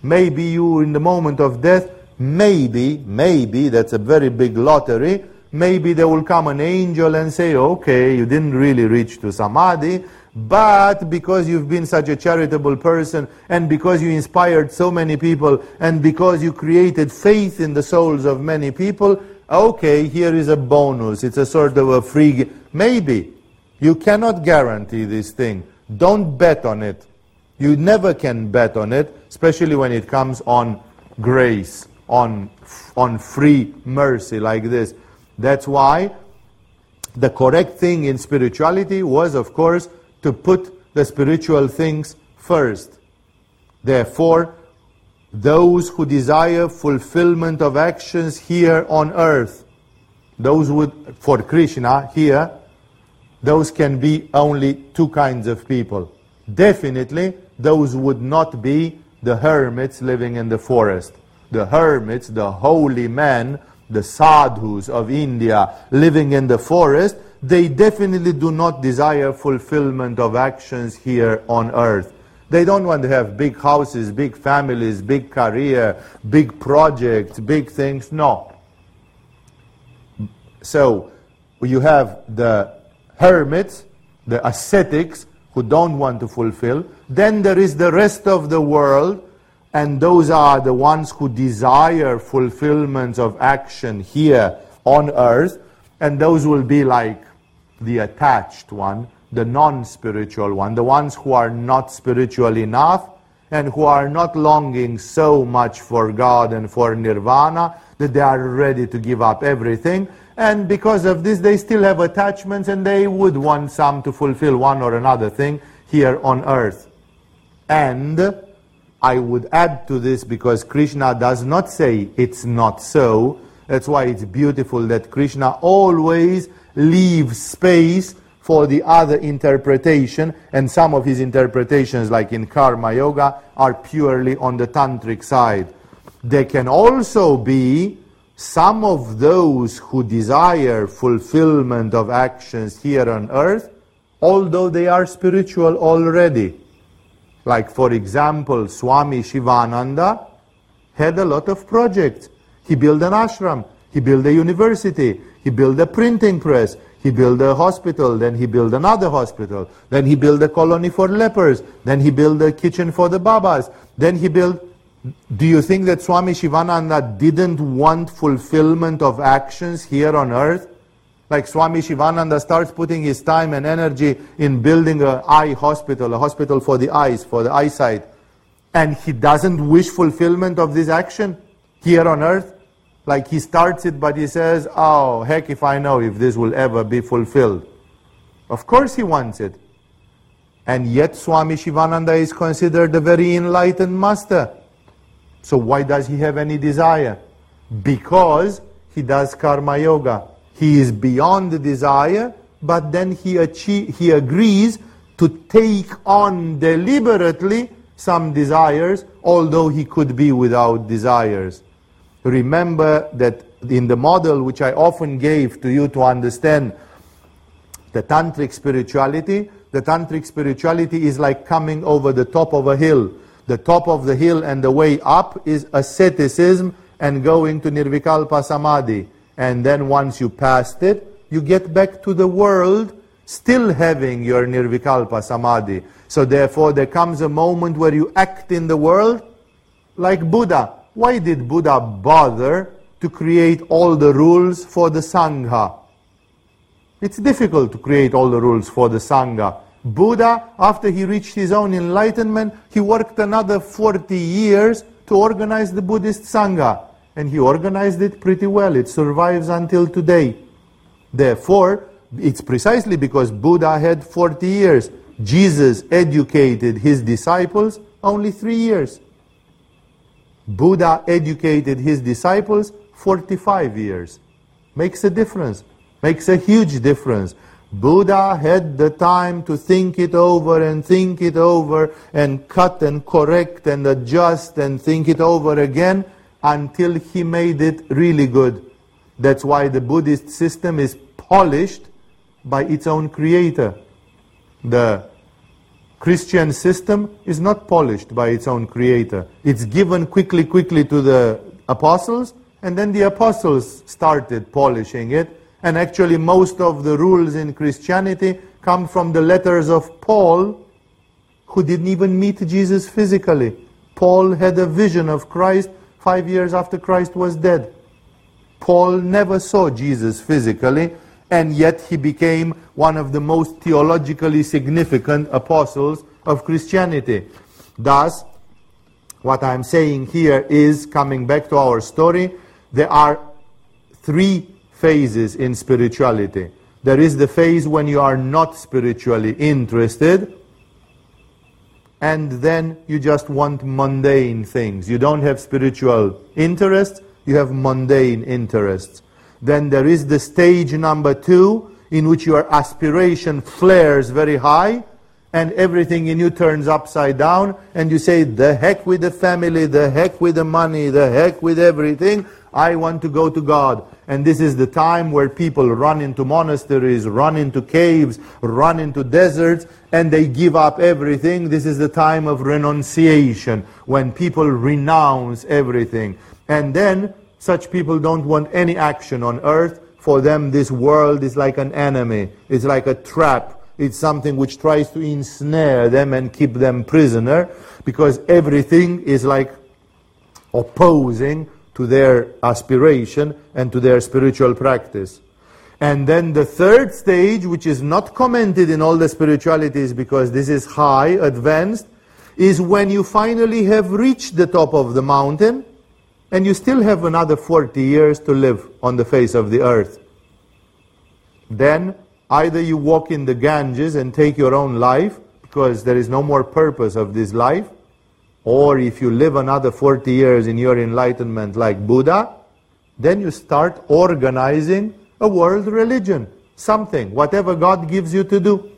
Maybe you, in the moment of death, maybe, maybe, that's a very big lottery, maybe there will come an angel and say, okay, you didn't really reach to Samadhi, but because you've been such a charitable person, and because you inspired so many people, and because you created faith in the souls of many people, okay, here is a bonus. It's a sort of a free. Maybe. You cannot guarantee this thing. Don't bet on it. You never can bet on it, especially when it comes on grace, on, on free mercy like this. That's why the correct thing in spirituality was, of course, to put the spiritual things first. Therefore, those who desire fulfillment of actions here on earth. Those would, for Krishna here, those can be only two kinds of people. Definitely, those would not be the hermits living in the forest. The hermits, the holy men, the sadhus of India living in the forest, they definitely do not desire fulfillment of actions here on earth. They don't want to have big houses, big families, big career, big projects, big things. No. So you have the hermits, the ascetics who don't want to fulfill. Then there is the rest of the world, and those are the ones who desire fulfillment of action here on earth, and those will be like the attached one the non-spiritual one, the ones who are not spiritual enough and who are not longing so much for God and for nirvana that they are ready to give up everything. And because of this, they still have attachments and they would want some to fulfill one or another thing here on earth. And I would add to this because Krishna does not say it's not so. That's why it's beautiful that Krishna always leaves space for the other interpretation, and some of his interpretations, like in Karma Yoga, are purely on the tantric side. There can also be some of those who desire fulfillment of actions here on earth, although they are spiritual already. Like, for example, Swami Shivananda had a lot of projects. He built an ashram, he built a university, he built a printing press, he built a hospital, then he built another hospital, then he built a colony for lepers, then he built a kitchen for the babas, then he built. Do you think that Swami Shivananda didn't want fulfillment of actions here on earth? Like Swami Shivananda starts putting his time and energy in building an eye hospital, a hospital for the eyes, for the eyesight, and he doesn't wish fulfillment of this action here on earth? Like he starts it, but he says, oh, heck if I know if this will ever be fulfilled. Of course he wants it. And yet Swami Shivananda is considered a very enlightened master. So why does he have any desire? Because he does karma yoga. He is beyond the desire, but then he, achieve, he agrees to take on deliberately some desires, although he could be without desires. Remember that in the model which I often gave to you to understand the tantric spirituality, the tantric spirituality is like coming over the top of a hill. The top of the hill and the way up is asceticism and going to nirvikalpa samadhi. And then once you passed it, you get back to the world still having your nirvikalpa samadhi. So therefore there comes a moment where you act in the world like Buddha. Why did Buddha bother to create all the rules for the Sangha? It's difficult to create all the rules for the Sangha. Buddha, after he reached his own enlightenment, he worked another 40 years to organize the Buddhist Sangha. And he organized it pretty well. It survives until today. Therefore, it's precisely because Buddha had 40 years. Jesus educated his disciples only three years. Buddha educated his disciples 45 years. Makes a difference. Makes a huge difference. Buddha had the time to think it over and think it over and cut and correct and adjust and think it over again until he made it really good. That's why the Buddhist system is polished by its own creator. The Christian system is not polished by its own creator. It's given quickly, quickly to the apostles, and then the apostles started polishing it. And actually, most of the rules in Christianity come from the letters of Paul, who didn't even meet Jesus physically. Paul had a vision of Christ five years after Christ was dead. Paul never saw Jesus physically, and yet he became one of the most theologically significant apostles of Christianity. Thus, what I'm saying here is, coming back to our story, there are three phases in spirituality. There is the phase when you are not spiritually interested, and then you just want mundane things. You don't have spiritual interests, you have mundane interests. Then there is the stage number two, in which your aspiration flares very high, and everything in you turns upside down, and you say, the heck with the family, the heck with the money, the heck with everything, I want to go to God. And this is the time where people run into monasteries, run into caves, run into deserts, and they give up everything. This is the time of renunciation, when people renounce everything. And then such people don't want any action on earth. For them, this world is like an enemy. It's like a trap. It's something which tries to ensnare them and keep them prisoner because everything is like opposing to their aspiration and to their spiritual practice. And then the third stage, which is not commented in all the spiritualities because this is high, advanced, is when you finally have reached the top of the mountain and you still have another 40 years to live on the face of the earth. Then either you walk in the Ganges and take your own life because there is no more purpose of this life, or if you live another 40 years in your enlightenment like Buddha, then you start organizing a world religion, something, whatever God gives you to do.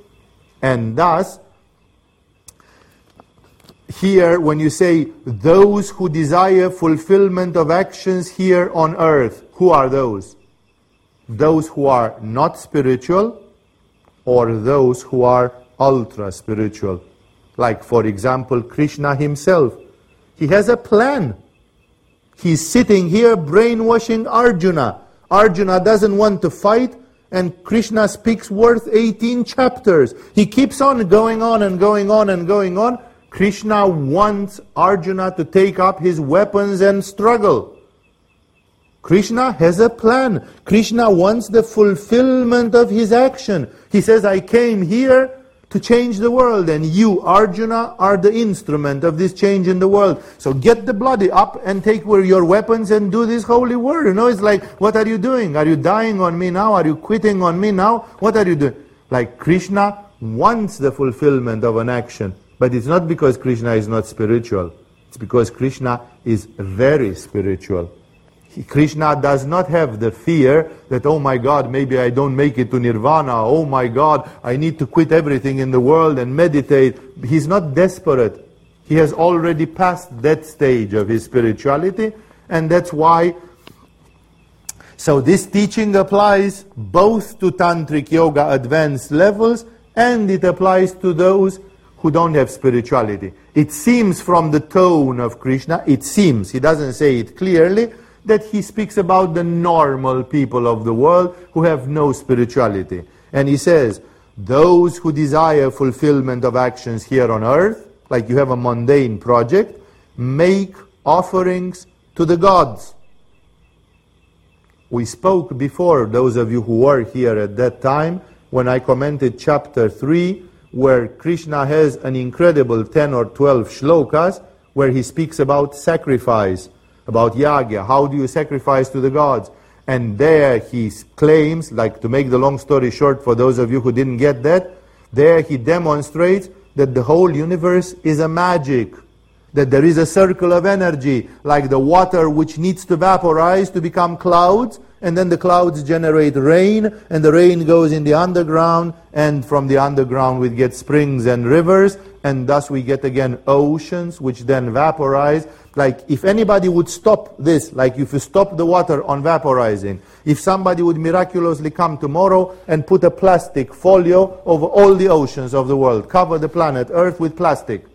And thus, here when you say those who desire fulfillment of actions here on earth, who are those? Those who are not spiritual or those who are ultra spiritual. Like, for example, Krishna himself. He has a plan. He's sitting here brainwashing Arjuna. Arjuna doesn't want to fight, and Krishna speaks worth 18 chapters. He keeps on going on and going on and going on Krishna wants Arjuna to take up his weapons and struggle. Krishna has a plan. Krishna wants the fulfillment of his action. He says, I came here to change the world, and you, Arjuna, are the instrument of this change in the world. So get the bloody up and take your weapons and do this holy word. You know, it's like, what are you doing? Are you dying on me now? Are you quitting on me now? What are you doing? Like Krishna wants the fulfillment of an action. But it's not because Krishna is not spiritual. It's because Krishna is very spiritual. Krishna does not have the fear that, oh my God, maybe I don't make it to nirvana. Oh my God, I need to quit everything in the world and meditate. He's not desperate. He has already passed that stage of his spirituality, and that's why. So, this teaching applies both to Tantric Yoga advanced levels and it applies to those who don't have spirituality. It seems from the tone of Krishna, it seems, he doesn't say it clearly, that he speaks about the normal people of the world who have no spirituality. And he says, those who desire fulfillment of actions here on earth, like you have a mundane project, make offerings to the gods. We spoke before, those of you who were here at that time, when I commented chapter 3, where Krishna has an incredible 10 or 12 shlokas where he speaks about sacrifice, about yagya, how do you sacrifice to the gods? And there he claims, like to make the long story short for those of you who didn't get that, there he demonstrates that the whole universe is a magic, that there is a circle of energy, like the water which needs to vaporize to become clouds, and then the clouds generate rain, and the rain goes in the underground, and from the underground we get springs and rivers, and thus we get again oceans, which then vaporize. Like if anybody would stop this, like if you stop the water on vaporizing, if somebody would miraculously come tomorrow and put a plastic folio over all the oceans of the world, cover the planet Earth with plastic,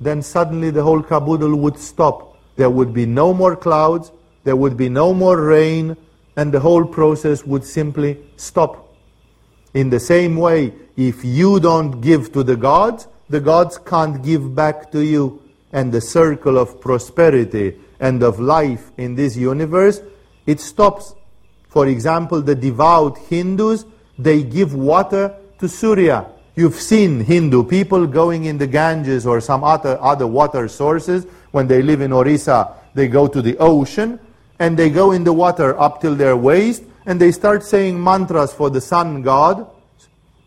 then suddenly the whole caboodle would stop. There would be no more clouds, there would be no more rain, and the whole process would simply stop. In the same way, if you don't give to the gods, the gods can't give back to you. And the circle of prosperity and of life in this universe, it stops. For example, the devout Hindus, they give water to Surya. You've seen Hindu people going in the Ganges or some other, other water sources. When they live in Orissa, they go to the ocean and they go in the water up till their waist, and they start saying mantras for the sun god,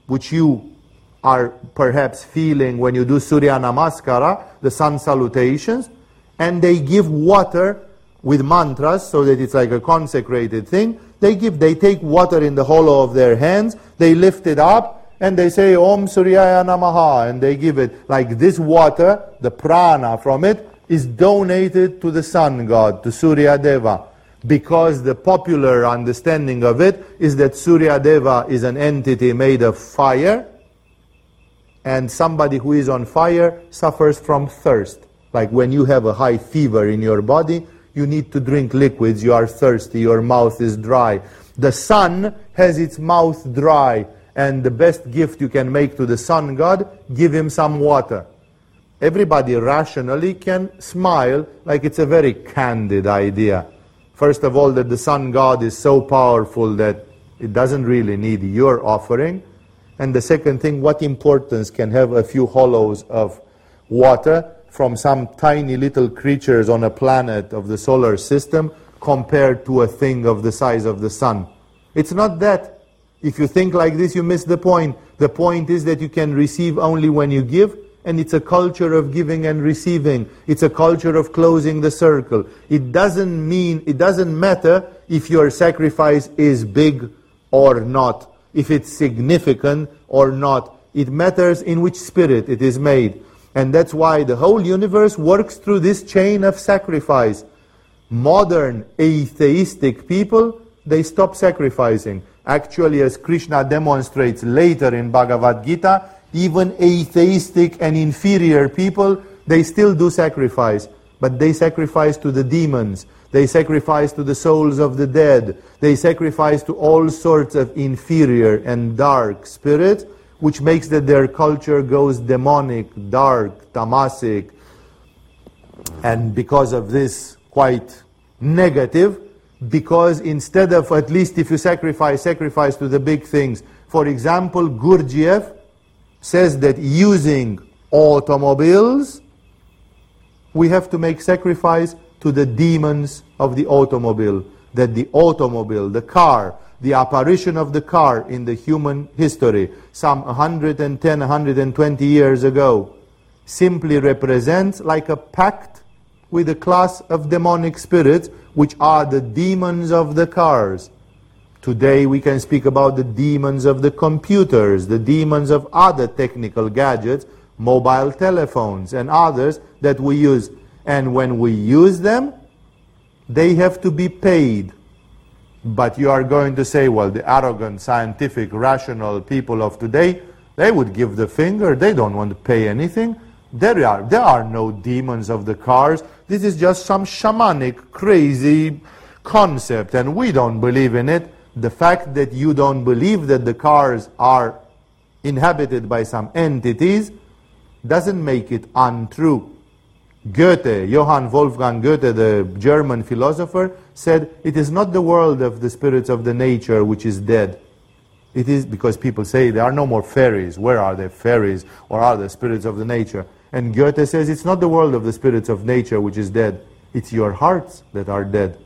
which you are perhaps feeling when you do Surya Namaskara, the sun salutations, and they give water with mantras so that it's like a consecrated thing. They give, they take water in the hollow of their hands, they lift it up, and they say Om Suryaya Namaha, and they give it like this water, the prana from it, is donated to the sun god, to Surya Deva. Because the popular understanding of it is that Surya Deva is an entity made of fire, and somebody who is on fire suffers from thirst. Like when you have a high fever in your body, you need to drink liquids, you are thirsty, your mouth is dry. The sun has its mouth dry, and the best gift you can make to the sun god, give him some water everybody rationally can smile like it's a very candid idea. First of all, that the sun god is so powerful that it doesn't really need your offering. And the second thing, what importance can have a few hollows of water from some tiny little creatures on a planet of the solar system compared to a thing of the size of the sun? It's not that. If you think like this, you miss the point. The point is that you can receive only when you give, and it's a culture of giving and receiving. It's a culture of closing the circle. It doesn't mean, it doesn't matter if your sacrifice is big or not, if it's significant or not. It matters in which spirit it is made. And that's why the whole universe works through this chain of sacrifice. Modern atheistic people, they stop sacrificing. Actually, as Krishna demonstrates later in Bhagavad Gita, even atheistic and inferior people, they still do sacrifice. But they sacrifice to the demons. They sacrifice to the souls of the dead. They sacrifice to all sorts of inferior and dark spirits, which makes that their culture goes demonic, dark, tamasic. And because of this, quite negative, because instead of, at least if you sacrifice, sacrifice to the big things. For example, Gurdjieff, says that using automobiles, we have to make sacrifice to the demons of the automobile. That the automobile, the car, the apparition of the car in the human history, some 110, 120 years ago, simply represents like a pact with a class of demonic spirits which are the demons of the cars. Today we can speak about the demons of the computers, the demons of other technical gadgets, mobile telephones and others that we use. And when we use them, they have to be paid. But you are going to say, well, the arrogant, scientific, rational people of today, they would give the finger. They don't want to pay anything. There are, there are no demons of the cars. This is just some shamanic, crazy concept, and we don't believe in it. The fact that you don't believe that the cars are inhabited by some entities doesn't make it untrue. Goethe, Johann Wolfgang Goethe, the German philosopher, said, It is not the world of the spirits of the nature which is dead. It is because people say there are no more fairies. Where are the fairies or are the spirits of the nature? And Goethe says it's not the world of the spirits of nature which is dead. It's your hearts that are dead.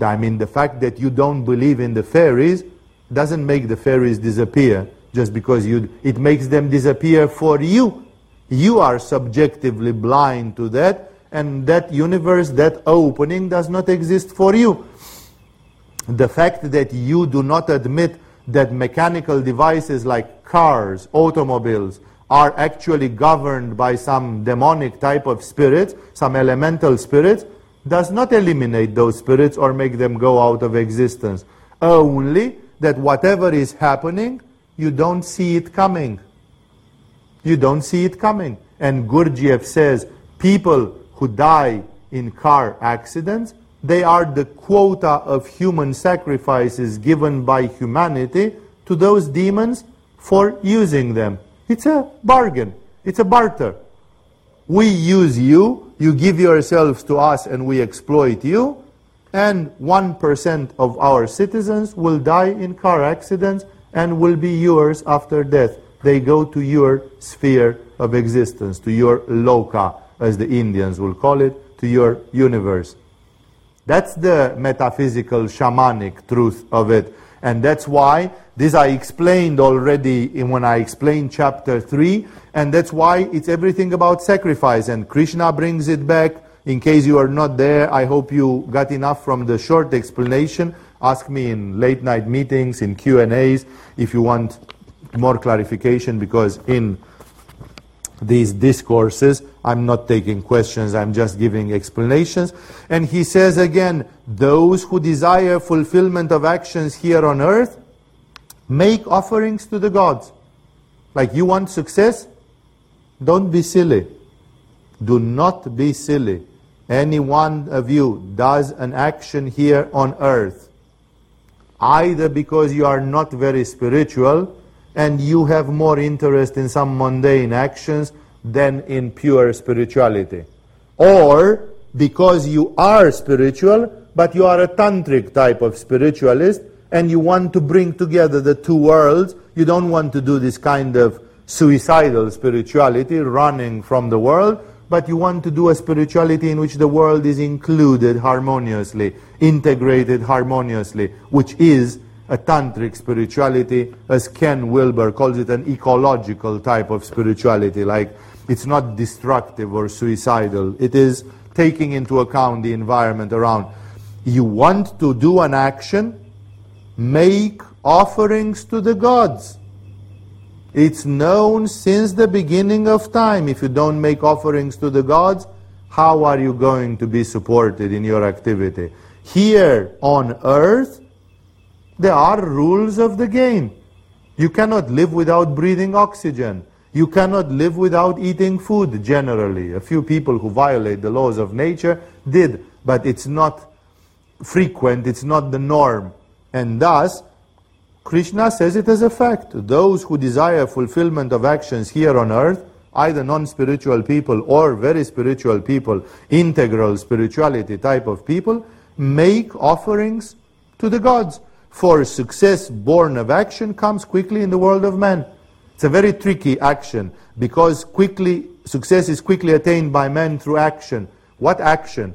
I mean, the fact that you don't believe in the fairies doesn't make the fairies disappear just because you, it makes them disappear for you you are subjectively blind to that, and that universe, that opening does not exist for you. The fact that you do not admit that mechanical devices like cars, automobiles, are actually governed by some demonic type of spirits, some elemental spirits, does not eliminate those spirits or make them go out of existence. Only that whatever is happening, you don't see it coming. You don't see it coming. And Gurdjieff says people who die in car accidents, they are the quota of human sacrifices given by humanity to those demons for using them. It's a bargain. It's a barter. We use you, you give yourselves to us and we exploit you, and 1% of our citizens will die in car accidents and will be yours after death they go to your sphere of existence, to your loka, as the Indians will call it, to your universe. That's the metaphysical shamanic truth of it. And that's why this I explained already in when I explained chapter 3. And that's why it's everything about sacrifice. And Krishna brings it back. In case you are not there, I hope you got enough from the short explanation. Ask me in late night meetings, in Q&As, if you want more clarification because in these discourses, I'm not taking questions, I'm just giving explanations. And he says again, those who desire fulfillment of actions here on earth, make offerings to the gods. Like you want success? Don't be silly. Do not be silly. Any one of you does an action here on earth, either because you are not very spiritual, and you have more interest in some mundane actions than in pure spirituality. Or because you are spiritual, but you are a tantric type of spiritualist, and you want to bring together the two worlds, you don't want to do this kind of suicidal spirituality, running from the world, but you want to do a spirituality in which the world is included harmoniously, integrated harmoniously, which is a tantric spirituality, as Ken Wilber calls it, an ecological type of spirituality. Like it's not destructive or suicidal. It is taking into account the environment around. You want to do an action, make offerings to the gods. It's known since the beginning of time. If you don't make offerings to the gods, how are you going to be supported in your activity? Here on earth, there are rules of the game. You cannot live without breathing oxygen. You cannot live without eating food, generally. A few people who violate the laws of nature did, but it's not frequent, it's not the norm. And thus, Krishna says it as a fact. Those who desire fulfillment of actions here on earth, either non-spiritual people or very spiritual people, integral spirituality type of people, make offerings to the gods. For success born of action comes quickly in the world of man. It's a very tricky action because quickly success is quickly attained by man through action. What action?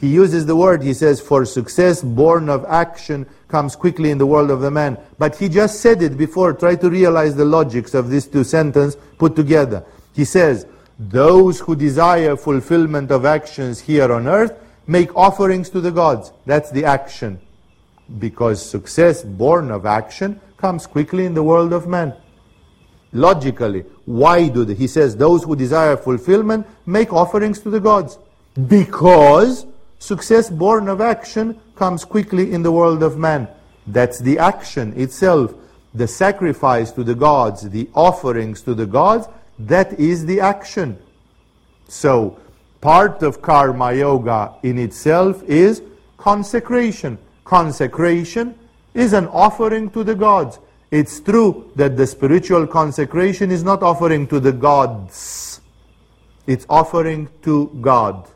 He uses the word, he says, for success born of action comes quickly in the world of the man. But he just said it before. Try to realize the logics of these two sentences put together. He says, those who desire fulfillment of actions here on earth make offerings to the gods. That's the action. Because success born of action comes quickly in the world of man. Logically, why do they? He says, those who desire fulfillment make offerings to the gods. Because success born of action comes quickly in the world of man. That's the action itself. The sacrifice to the gods, the offerings to the gods, that is the action. So, part of karma yoga in itself is consecration. Consecration is an offering to the gods. It's true that the spiritual consecration is not offering to the gods. It's offering to God.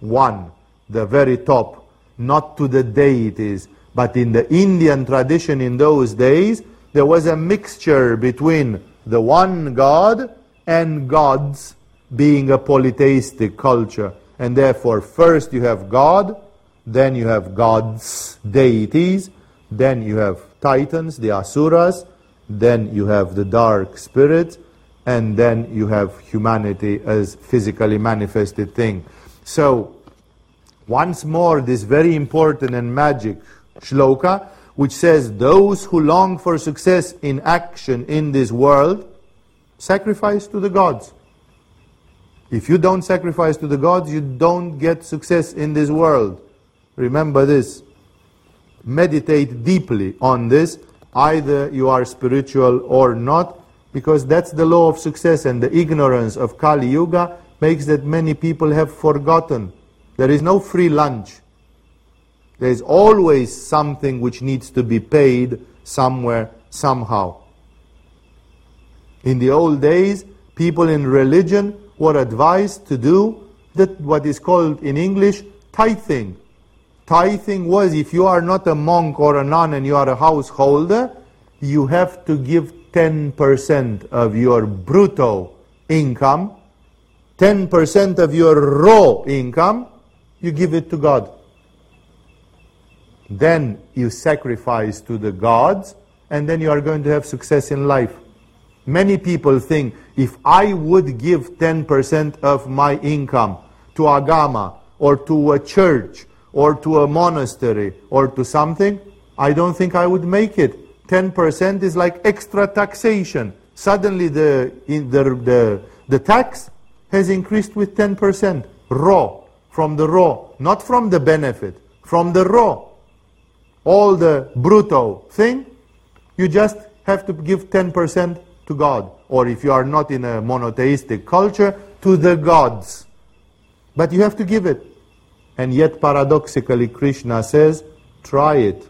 One, the very top, not to the deities. But in the Indian tradition in those days, there was a mixture between the one God and gods being a polytheistic culture. And therefore, first you have God, then you have gods, deities, then you have titans, the asuras, then you have the dark spirits, and then you have humanity as physically manifested thing. So, once more, this very important and magic shloka, which says, Those who long for success in action in this world, sacrifice to the gods. If you don't sacrifice to the gods, you don't get success in this world. Remember this meditate deeply on this. Either you are spiritual or not, because that's the law of success, and the ignorance of Kali Yuga makes that many people have forgotten. There is no free lunch. There is always something which needs to be paid somewhere, somehow. In the old days, people in religion were advised to do that what is called in English tithing. Tithing was if you are not a monk or a nun and you are a householder, you have to give 10% of your brutto income, 10% of your raw income, you give it to God. Then you sacrifice to the gods, and then you are going to have success in life. Many people think if I would give 10% of my income to Agama or to a church or to a monastery or to something, I don't think I would make it. 10% is like extra taxation. Suddenly the, the, the, the tax has increased with 10%, raw, from the raw, not from the benefit, from the raw. All the brutto thing, you just have to give 10% to God. Or if you are not in a monotheistic culture, to the gods. But you have to give it. And yet, paradoxically, Krishna says, try it.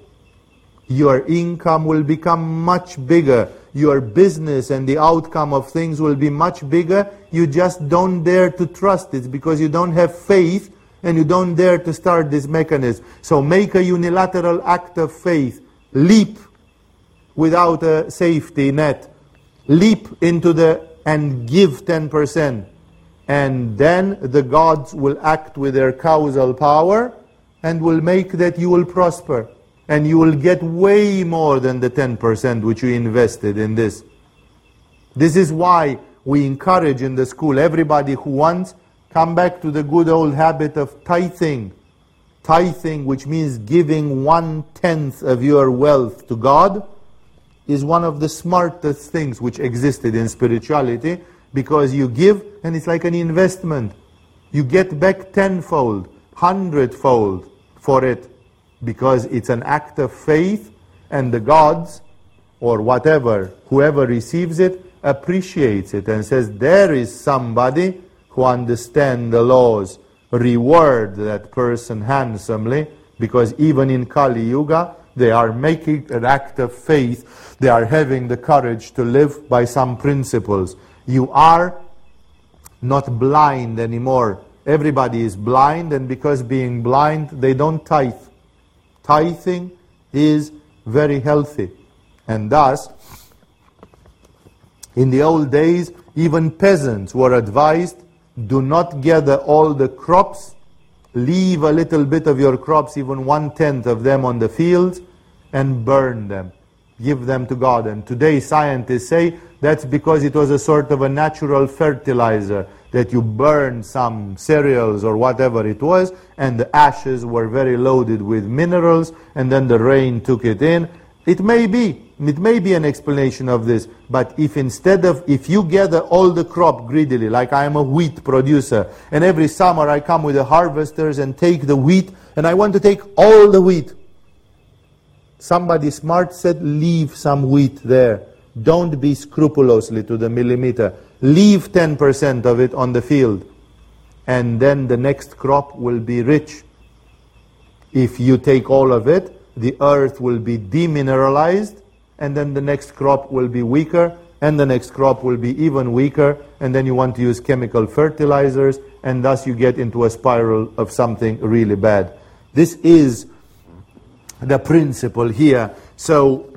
Your income will become much bigger. Your business and the outcome of things will be much bigger. You just don't dare to trust it because you don't have faith and you don't dare to start this mechanism. So make a unilateral act of faith. Leap without a safety net. Leap into the and give 10% and then the gods will act with their causal power and will make that you will prosper and you will get way more than the 10% which you invested in this. This is why we encourage in the school everybody who wants come back to the good old habit of tithing. Tithing, which means giving one tenth of your wealth to God, is one of the smartest things which existed in spirituality because you give and it's like an investment. You get back tenfold, hundredfold for it because it's an act of faith and the gods or whatever, whoever receives it, appreciates it and says, there is somebody who understand the laws, reward that person handsomely because even in Kali Yuga, they are making an act of faith. They are having the courage to live by some principles. You are not blind anymore. Everybody is blind, and because being blind, they don't tithe. Tithing is very healthy. And thus, in the old days, even peasants were advised do not gather all the crops, leave a little bit of your crops, even one tenth of them on the fields, and burn them. give them to God. And today scientists say that's because it was a sort of a natural fertilizer that you burn some cereals or whatever it was, and the ashes were very loaded with minerals, and then the rain took it in. It may be, it may be an explanation of this, but if instead of, if you gather all the crop greedily, like I am a wheat producer, and every summer I come with the harvesters and take the wheat, and I want to take all the wheat. Somebody smart said, leave some wheat there. Don't be scrupulously to the millimeter. Leave 10% of it on the field, and then the next crop will be rich. If you take all of it, the earth will be demineralized, and then the next crop will be weaker, and the next crop will be even weaker, and then you want to use chemical fertilizers, and thus you get into a spiral of something really bad. This is the principle here. So,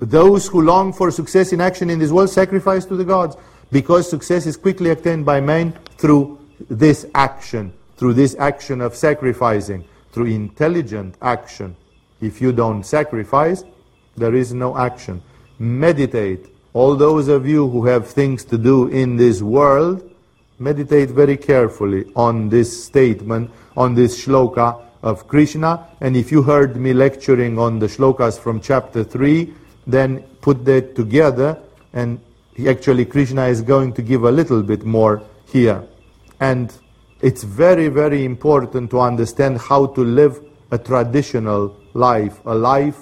those who long for success in action in this world sacrifice to the gods because success is quickly attained by men through this action, through this action of sacrificing, through intelligent action. If you don't sacrifice, there is no action. Meditate. All those of you who have things to do in this world, meditate very carefully on this statement, on this shloka of Krishna. And if you heard me lecturing on the shlokas from chapter 3, then put that together and actually Krishna is going to give a little bit more here. And it's very, very important to understand how to live a traditional life, a life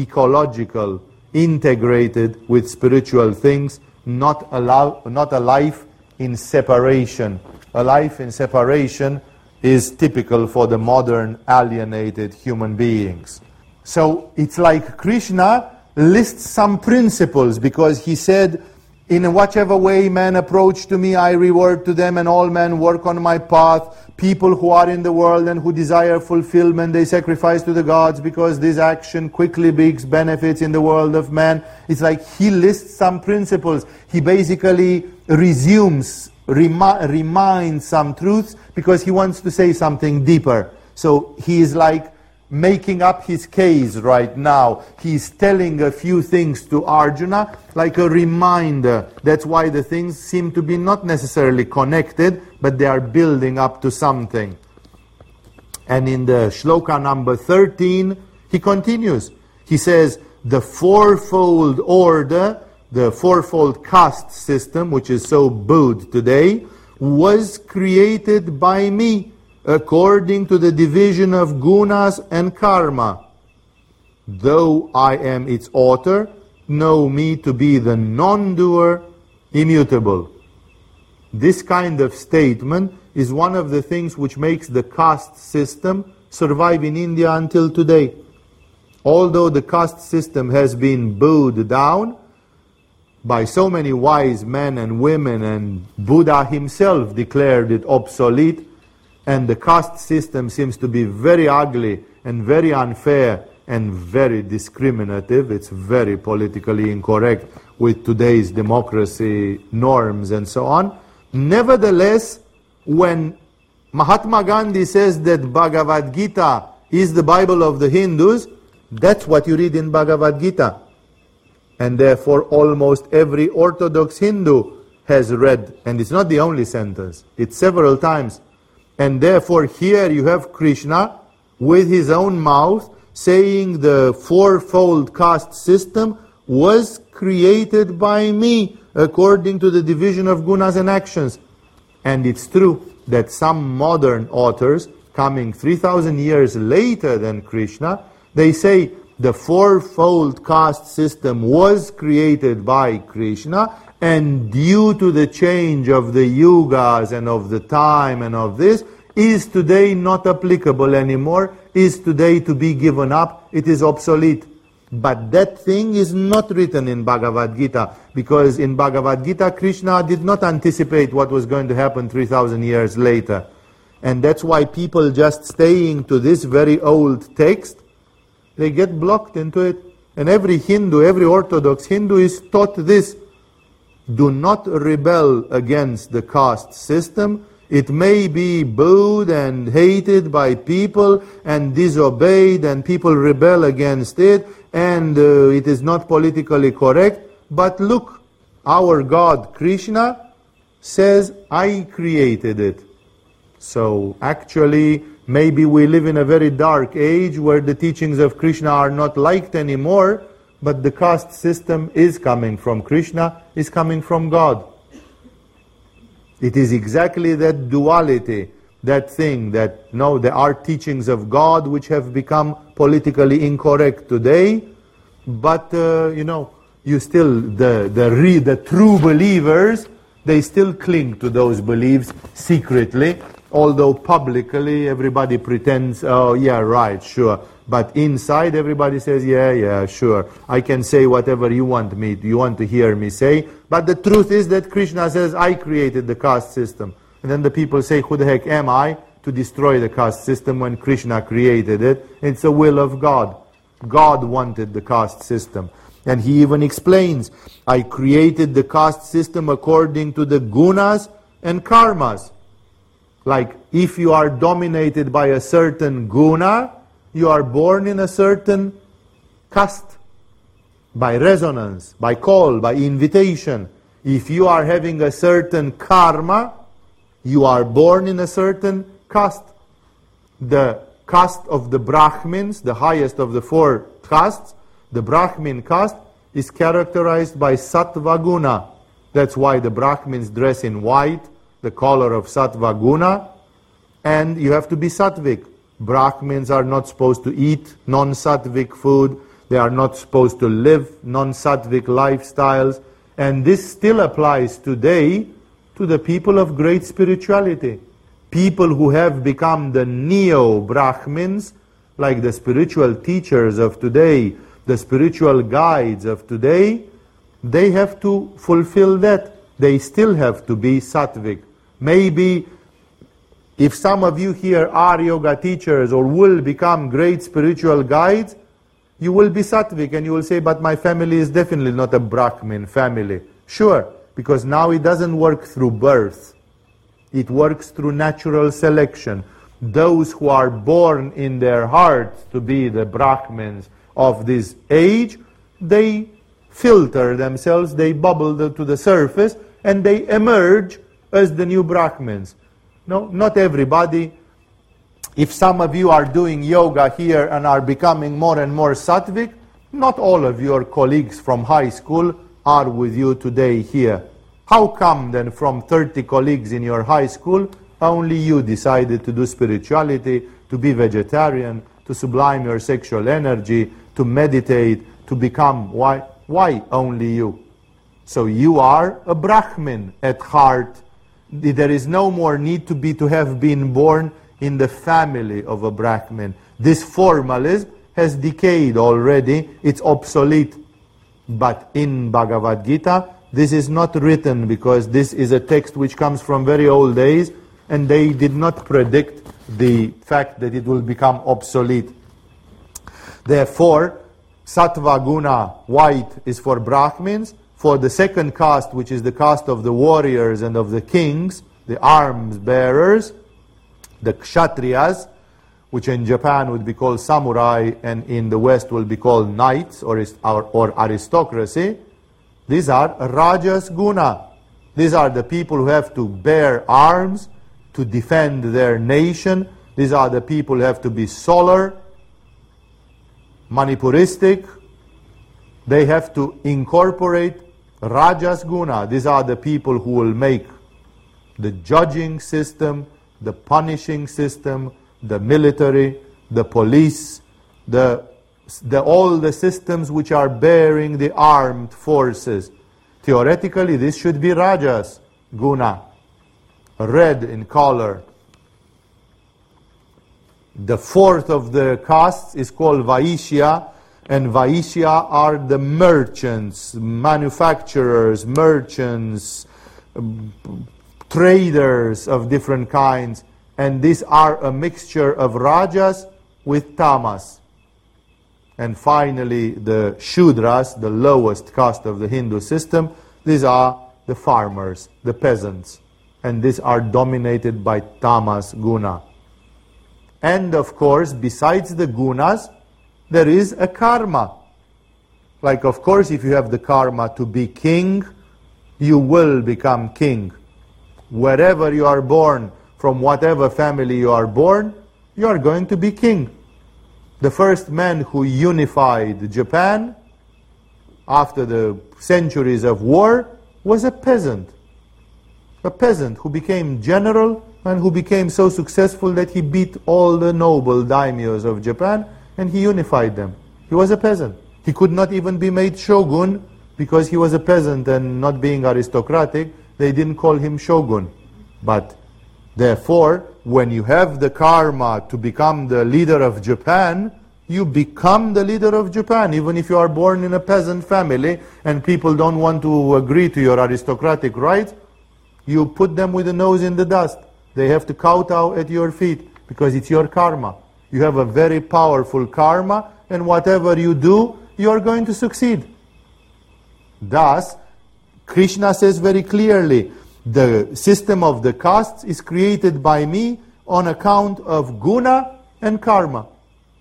ecological, integrated with spiritual things, not, allow, not a life in separation. A life in separation is typical for the modern alienated human beings. So it's like Krishna lists some principles because he said, in whichever way men approach to me, I reward to them, and all men work on my path. People who are in the world and who desire fulfillment, they sacrifice to the gods because this action quickly brings benefits in the world of man. It's like he lists some principles. He basically resumes, remi- reminds some truths because he wants to say something deeper. So he is like making up his case right now. He's telling a few things to Arjuna like a reminder. That's why the things seem to be not necessarily connected, but they are building up to something. And in the shloka number 13, he continues. He says, the fourfold order, the fourfold caste system, which is so booed today, was created by me according to the division of gunas and karma. Though I am its author, know me to be the non-doer, immutable. This kind of statement is one of the things which makes the caste system survive in India until today. Although the caste system has been bowed down by so many wise men and women, and Buddha himself declared it obsolete, and the caste system seems to be very ugly and very unfair and very discriminative. It's very politically incorrect with today's democracy norms and so on. Nevertheless, when Mahatma Gandhi says that Bhagavad Gita is the Bible of the Hindus, that's what you read in Bhagavad Gita. And therefore, almost every Orthodox Hindu has read, and it's not the only sentence, it's several times and therefore, here you have Krishna with his own mouth saying the fourfold caste system was created by me according to the division of gunas and actions. And it's true that some modern authors, coming 3,000 years later than Krishna, they say the fourfold caste system was created by Krishna and due to the change of the yugas and of the time and of this, is today not applicable anymore, is today to be given up, it is obsolete. But that thing is not written in Bhagavad Gita, because in Bhagavad Gita, Krishna did not anticipate what was going to happen 3,000 years later. And that's why people just staying to this very old text, they get blocked into it. And every Hindu, every Orthodox Hindu is taught this do not rebel against the caste system. It may be booed and hated by people and disobeyed and people rebel against it and uh, it is not politically correct. But look, our God, Krishna, says, I created it. So actually, maybe we live in a very dark age where the teachings of Krishna are not liked anymore, but the caste system is coming from Krishna, is coming from God. It is exactly that duality, that thing that, no, there are teachings of God which have become politically incorrect today, but, uh, you know, you still, the, the, re, the true believers, they still cling to those beliefs secretly, although publicly everybody pretends, oh, yeah, right, sure. But inside everybody says, yeah, yeah, sure. I can say whatever you want me, you want to hear me say. But the truth is that Krishna says, I created the caste system. And then the people say, who the heck am I to destroy the caste system when Krishna created it? It's the will of God. God wanted the caste system. And he even explains, I created the caste system according to the gunas and karmas. Like, if you are dominated by a certain guna, you are born in a certain caste. By resonance, by call, by invitation. If you are having a certain karma, you are born in a certain caste. The caste of the Brahmins, the highest of the four castes, the Brahmin caste, is characterized by sattva guna. That's why the Brahmins dress in white, the color of sattva guna, and you have to be sattvic. Brahmins are not supposed to eat non-sattvic food. They are not supposed to live non-sattvic lifestyles. And this still applies today to the people of great spirituality people who have become the neo Brahmins, like the spiritual teachers of today, the spiritual guides of today, they have to fulfill that. They still have to be sattvic. Maybe if some of you here are yoga teachers or will become great spiritual guides, you will be sattvic and you will say, but my family is definitely not a Brahmin family. Sure, because now it doesn't work through birth. It works through natural selection. Those who are born in their hearts to be the Brahmins of this age, they filter themselves, they bubble to the surface, and they emerge as the new Brahmins. No, not everybody. If some of you are doing yoga here and are becoming more and more sattvic, not all of your colleagues from high school are with you today here. How come then from 30 colleagues in your high school, only you decided to do spirituality, to be vegetarian, to sublime your sexual energy, to meditate, to become, why, why only you? So you are a Brahmin at heart. There is no more need to be to have been born in the family of a Brahmin. This formalism has decayed already, it's obsolete. But in Bhagavad Gita, this is not written because this is a text which comes from very old days and they did not predict the fact that it will become obsolete. Therefore, Sattva Guna, white, is for Brahmins. For the second caste, which is the caste of the warriors and of the kings, the arms bearers, the Kshatriyas, which in Japan would be called samurai and in the West will be called knights or, or, or aristocracy, these are Rajas Guna. These are the people who have to bear arms to defend their nation. These are the people who have to be solar, manipuristic. They have to incorporate Rajas Guna. These are the people who will make the judging system, the punishing system, the military, the police, the the, all the systems which are bearing the armed forces. Theoretically, this should be Rajas, Guna, red in color. The fourth of the castes is called Vaishya, and Vaishya are the merchants, manufacturers, merchants, um, traders of different kinds. And these are a mixture of Rajas with Tamas. And finally, the Shudras, the lowest caste of the Hindu system, these are the farmers, the peasants. and these are dominated by tamas guna. And of course, besides the gunas, there is a karma. Like, of course, if you have the karma to be king, you will become king. Wherever you are born, from whatever family you are born, you are going to be king. The first man who unified Japan after the centuries of war was a peasant. A peasant who became general and who became so successful that he beat all the noble daimyos of Japan and he unified them. He was a peasant. He could not even be made shogun because he was a peasant and not being aristocratic. They didn't call him shogun. But therefore, when you have the karma to become the leader of Japan, you become the leader of Japan, even if you are born in a peasant family and people don't want to agree to your aristocratic rights, you put them with the nose in the dust. They have to kowtow at your feet because it's your karma. You have a very powerful karma, and whatever you do, you are going to succeed. Thus, Krishna says very clearly, the system of the castes is created by me on account of guna and karma.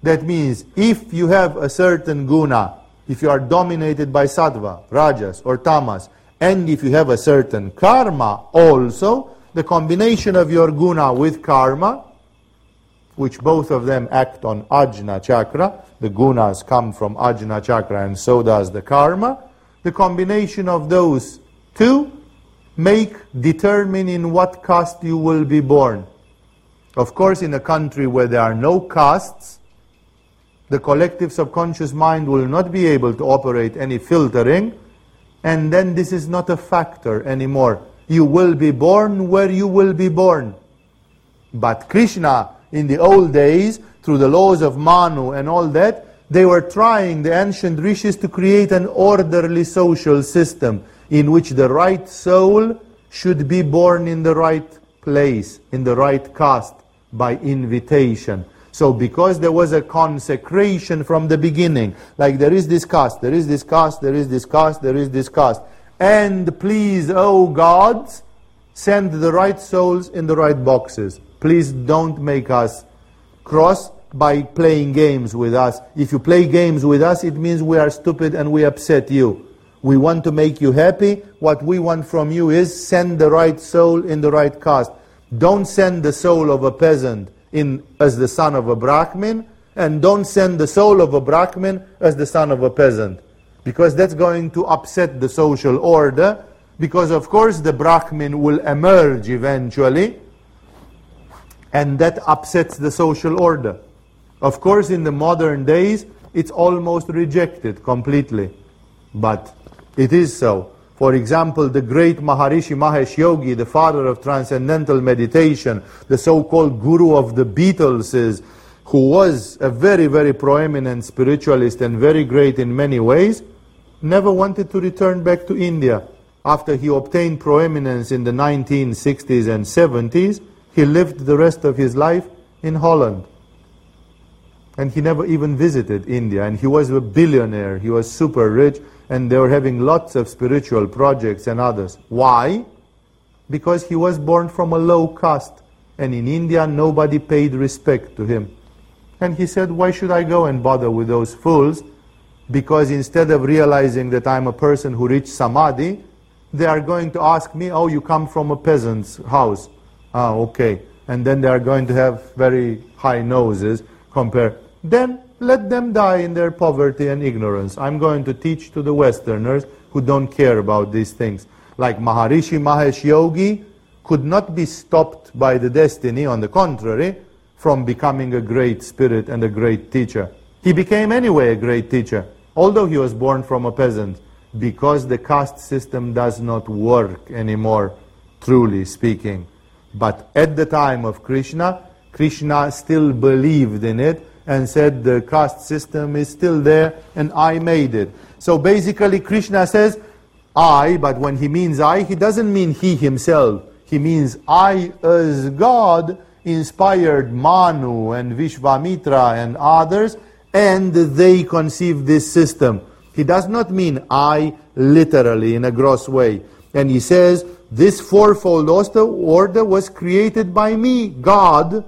That means if you have a certain guna, if you are dominated by sattva, rajas, or tamas, and if you have a certain karma also, the combination of your guna with karma, which both of them act on ajna chakra, the gunas come from ajna chakra and so does the karma, the combination of those two make determine in what caste you will be born. Of course, in a country where there are no castes, the collective subconscious mind will not be able to operate any filtering, and then this is not a factor anymore. You will be born where you will be born. But Krishna, in the old days, through the laws of Manu and all that, they were trying, the ancient rishis, to create an orderly social system in which the right soul should be born in the right place, in the right caste, by invitation. So because there was a consecration from the beginning, like there is this caste, there is this caste, there is this caste, there is this caste. And please, oh gods, send the right souls in the right boxes. Please don't make us cross by playing games with us. If you play games with us, it means we are stupid and we upset you. We want to make you happy. What we want from you is send the right soul in the right caste. Don't send the soul of a peasant in, as the son of a Brahmin, and don't send the soul of a Brahmin as the son of a peasant. Because that's going to upset the social order, because of course the Brahmin will emerge eventually, and that upsets the social order. Of course, in the modern days, it's almost rejected completely. But it is so. For example, the great Maharishi Mahesh Yogi, the father of transcendental meditation, the so-called guru of the Beatleses, who was a very, very proeminent spiritualist and very great in many ways, never wanted to return back to India. After he obtained proeminence in the 1960s and 70s, he lived the rest of his life in Holland. And he never even visited India. And he was a billionaire. He was super rich and they were having lots of spiritual projects and others. Why? Because he was born from a low caste, and in India nobody paid respect to him. And he said, Why should I go and bother with those fools? Because instead of realizing that I'm a person who reached samadhi, they are going to ask me, Oh, you come from a peasant's house. Ah, okay. And then they are going to have very high noses compared. Then let them die in their poverty and ignorance. I'm going to teach to the Westerners who don't care about these things. Like Maharishi Mahesh Yogi could not be stopped by the destiny, on the contrary, from becoming a great spirit and a great teacher. He became anyway a great teacher, although he was born from a peasant, because the caste system does not work anymore, truly speaking. But at the time of Krishna, Krishna still believed in it and said the caste system is still there and I made it. So basically Krishna says I, but when he means I, he doesn't mean he himself. He means I as God inspired Manu and Vishvamitra and others and they conceived this system. He does not mean I literally in a gross way. And he says, This fourfold order was created by me, God,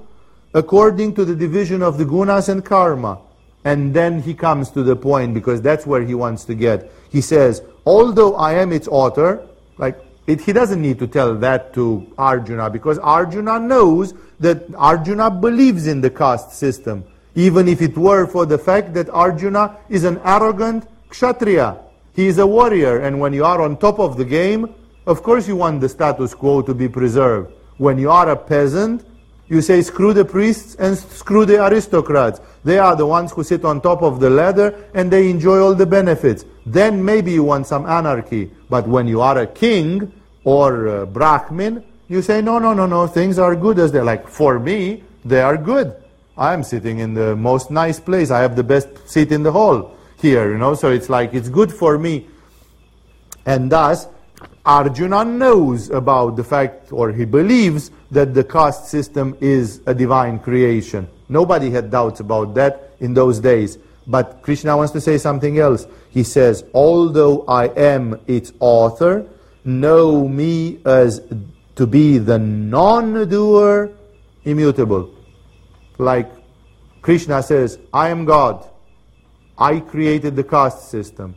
according to the division of the gunas and karma. And then he comes to the point because that's where he wants to get. He says, although I am its author, like it, he doesn't need to tell that to Arjuna because Arjuna knows that Arjuna believes in the caste system, even if it were for the fact that Arjuna is an arrogant kshatriya. He is a warrior, and when you are on top of the game, of course you want the status quo to be preserved. When you are a peasant, you say screw the priests and screw the aristocrats. They are the ones who sit on top of the ladder and they enjoy all the benefits. Then maybe you want some anarchy. But when you are a king or a Brahmin, you say, no, no, no, no, things are good as they're. Like, for me, they are good. I'm sitting in the most nice place. I have the best seat in the hall here, you know, so it's like, it's good for me. And thus, Arjuna knows about the fact, or he believes, that the caste system is a divine creation. Nobody had doubts about that in those days. But Krishna wants to say something else. He says, although I am its author, know me as to be the non-doer, immutable. Like Krishna says, I am God. I created the caste system.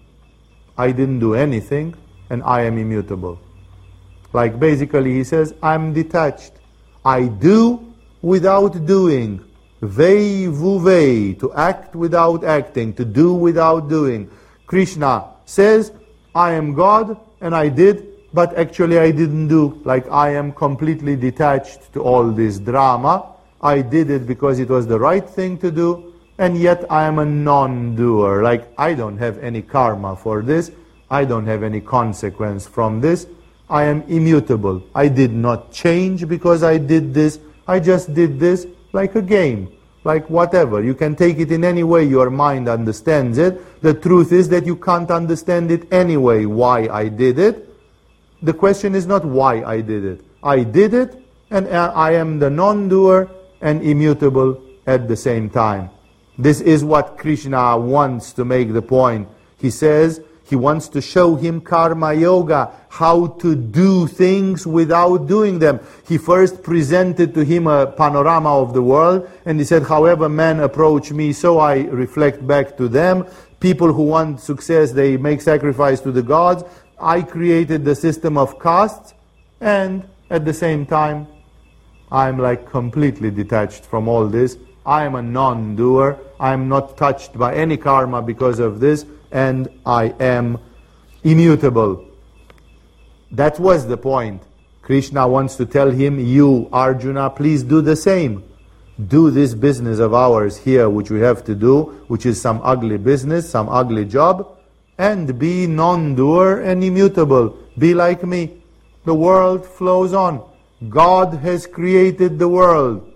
I didn't do anything and I am immutable. Like basically he says, I'm detached. I do without doing. Wei wu wei, to act without acting, to do without doing. Krishna says, I am God and I did, but actually I didn't do. Like I am completely detached to all this drama. I did it because it was the right thing to do, and yet I am a non-doer. Like I don't have any karma for this. I don't have any consequence from this. I am immutable. I did not change because I did this. I just did this like a game, like whatever. You can take it in any way your mind understands it. The truth is that you can't understand it anyway, why I did it. The question is not why I did it. I did it, and I am the non-doer and immutable at the same time. This is what Krishna wants to make the point. He says, he wants to show him karma yoga, how to do things without doing them. He first presented to him a panorama of the world, and he said, however men approach me, so I reflect back to them. People who want success, they make sacrifice to the gods. I created the system of castes, and at the same time, I'm like completely detached from all this. I am a non-doer. I'm not touched by any karma because of this and I am immutable. That was the point. Krishna wants to tell him, you, Arjuna, please do the same. Do this business of ours here, which we have to do, which is some ugly business, some ugly job, and be non-doer and immutable. Be like me. The world flows on. God has created the world.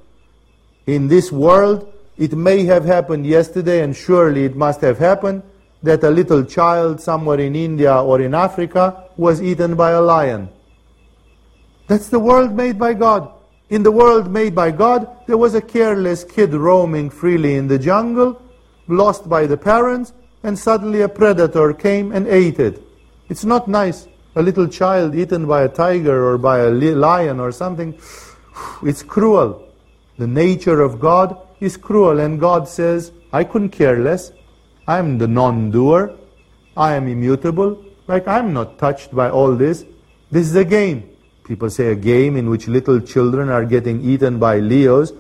In this world, it may have happened yesterday, and surely it must have happened, that a little child somewhere in India or in Africa was eaten by a lion. That's the world made by God. In the world made by God, there was a careless kid roaming freely in the jungle, lost by the parents, and suddenly a predator came and ate it. It's not nice. A little child eaten by a tiger or by a lion or something, it's cruel. The nature of God is cruel, and God says, I couldn't care less. I am the non-doer. I am immutable. Like I'm not touched by all this. This is a game. People say a game in which little children are getting eaten by leos,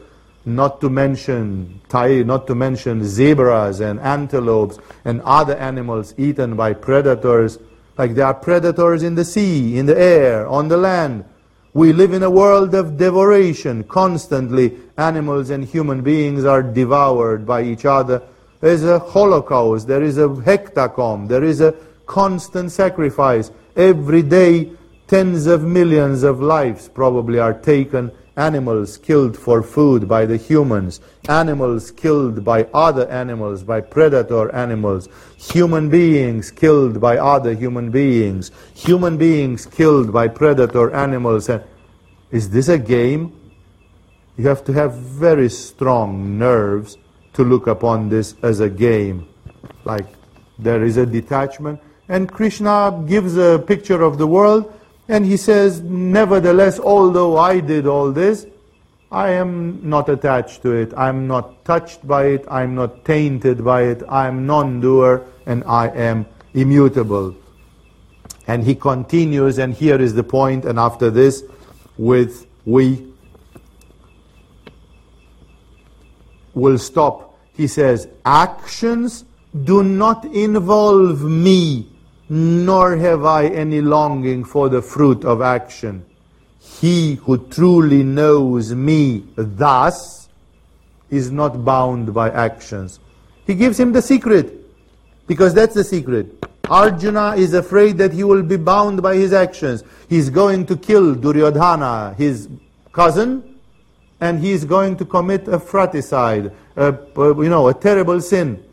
not to mention not to mention zebras and antelopes and other animals eaten by predators. Like there are predators in the sea, in the air, on the land. We live in a world of devoration. Constantly, animals and human beings are devoured by each other there is a holocaust, there is a hecatomb, there is a constant sacrifice. Every day, tens of millions of lives probably are taken. Animals killed for food by the humans, animals killed by other animals, by predator animals, human beings killed by other human beings, human beings killed by predator animals. Is this a game? You have to have very strong nerves to look upon this as a game. Like there is a detachment. And Krishna gives a picture of the world And he says, nevertheless, although I did all this, I am not attached to it. I'm not touched by it. I'm not tainted by it. I'm non-doer and I am immutable. And he continues, and here is the point, and after this, with we will stop. He says, actions do not involve me, nor have I any longing for the fruit of action. He who truly knows me thus is not bound by actions. He gives him the secret, because that's the secret. Arjuna is afraid that he will be bound by his actions. He's going to kill Duryodhana, his cousin, and he is going to commit a fratricide, a, you know, a terrible sin.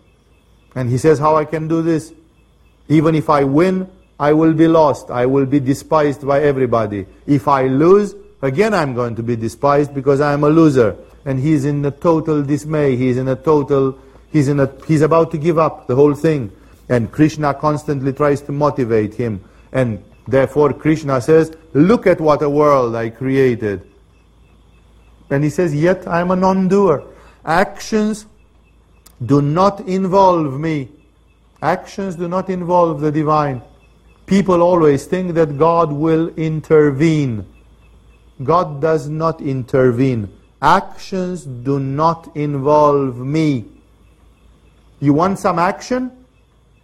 And he says, how I can do this? Even if I win, I will be lost. I will be despised by everybody. If I lose, again I'm going to be despised because I am a loser. And he's in a total dismay. He's in a total, he's in a, he's about to give up the whole thing. And Krishna constantly tries to motivate him. And therefore Krishna says, look at what a world I created. And he says, yet I am a non-doer. Actions do not involve me. Actions do not involve the divine. People always think that God will intervene. God does not intervene. Actions do not involve me. You want some action?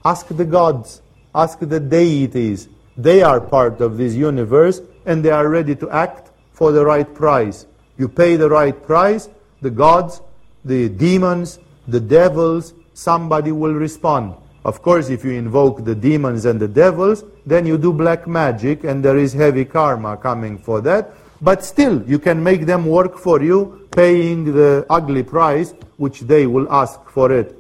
Ask the gods, ask the deities. They are part of this universe and they are ready to act for the right price. You pay the right price, the gods, the demons, the devils, somebody will respond. Of course, if you invoke the demons and the devils, then you do black magic and there is heavy karma coming for that. But still, you can make them work for you, paying the ugly price which they will ask for it.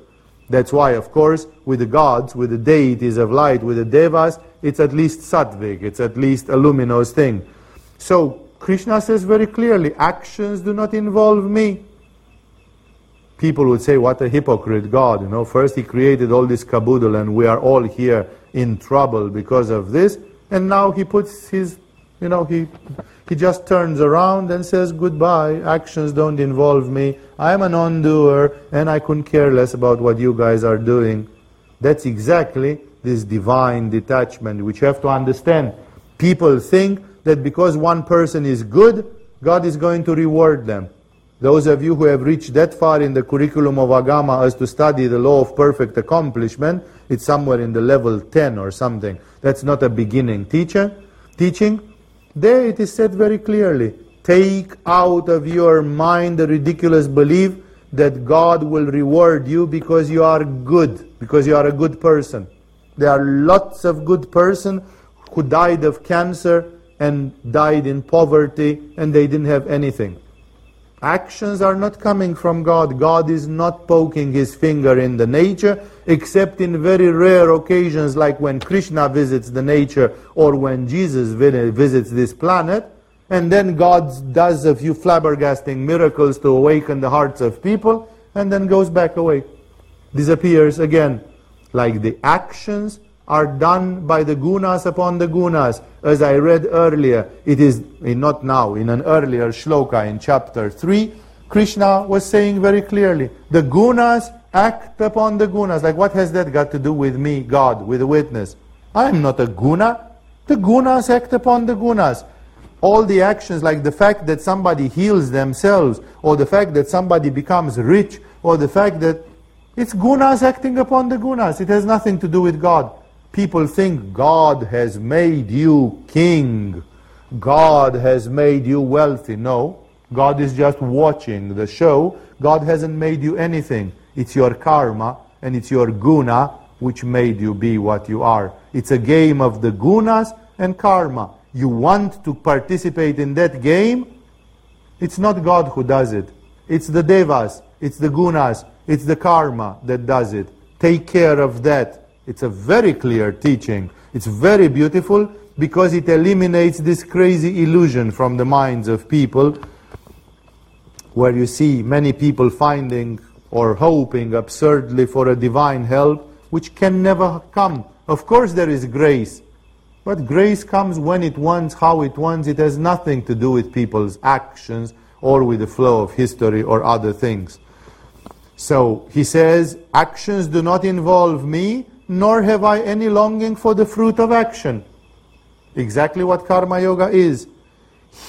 That's why, of course, with the gods, with the deities of light, with the devas, it's at least sattvic, it's at least a luminous thing. So, Krishna says very clearly, actions do not involve me. People would say, what a hypocrite God, you know, first he created all this caboodle and we are all here in trouble because of this, and now he puts his, you know, he he just turns around and says, goodbye, actions don't involve me, I'm a non-doer, and I couldn't care less about what you guys are doing. That's exactly this divine detachment, which you have to understand. People think that because one person is good, God is going to reward them. Those of you who have reached that far in the curriculum of Agama as to study the law of perfect accomplishment, it's somewhere in the level 10 or something. That's not a beginning teacher, teaching. There it is said very clearly, take out of your mind the ridiculous belief that God will reward you because you are good, because you are a good person. There are lots of good person who died of cancer and died in poverty and they didn't have anything. Actions are not coming from God. God is not poking his finger in the nature, except in very rare occasions like when Krishna visits the nature or when Jesus visits this planet. And then God does a few flabbergasting miracles to awaken the hearts of people and then goes back away. Disappears again. Like the actions are done by the gunas upon the gunas. As I read earlier, it is eh, not now, in an earlier shloka in chapter 3, Krishna was saying very clearly, the gunas act upon the gunas. Like what has that got to do with me, God, with a witness? I am not a guna. The gunas act upon the gunas. All the actions, like the fact that somebody heals themselves, or the fact that somebody becomes rich, or the fact that it's gunas acting upon the gunas. It has nothing to do with God. People think God has made you king. God has made you wealthy. No, God is just watching the show. God hasn't made you anything. It's your karma and it's your guna which made you be what you are. It's a game of the gunas and karma. You want to participate in that game? It's not God who does it. It's the devas, it's the gunas, it's the karma that does it. Take care of that. It's a very clear teaching. It's very beautiful because it eliminates this crazy illusion from the minds of people where you see many people finding or hoping absurdly for a divine help which can never come. Of course there is grace. But grace comes when it wants, how it wants. It has nothing to do with people's actions or with the flow of history or other things. So he says, actions do not involve me, nor have I any longing for the fruit of action. Exactly what karma yoga is.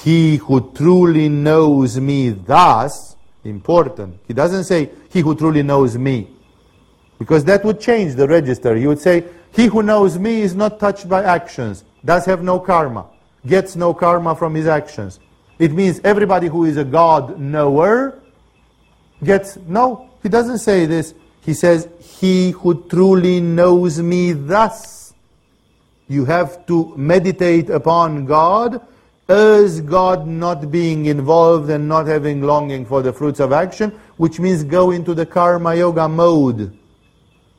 He who truly knows me thus, important. He doesn't say, he who truly knows me. Because that would change the register. He would say, he who knows me is not touched by actions, does have no karma, gets no karma from his actions. It means everybody who is a God knower gets, no, he doesn't say this. He says, he who truly knows me thus. You have to meditate upon God as God not being involved and not having longing for the fruits of action, which means go into the karma yoga mode.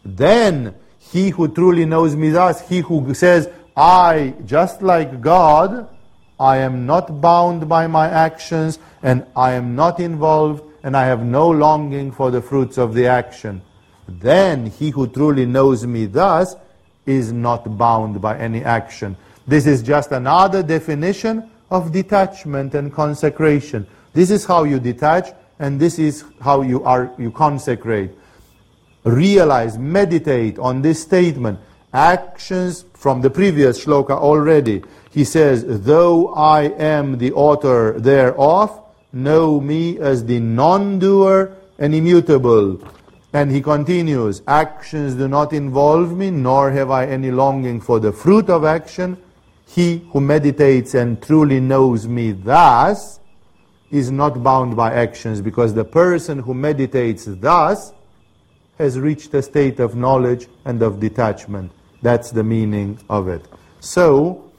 Then, he who truly knows me thus, he who says, I, just like God, I am not bound by my actions and I am not involved and I have no longing for the fruits of the action. Then he who truly knows me thus is not bound by any action. This is just another definition of detachment and consecration. This is how you detach and this is how you are you consecrate. Realize, meditate on this statement. Actions from the previous shloka already. He says, though I am the author thereof, know me as the non-doer and immutable. And he continues, actions do not involve me, nor have I any longing for the fruit of action. He who meditates and truly knows me thus is not bound by actions, because the person who meditates thus has reached a state of knowledge and of detachment. That's the meaning of it. So,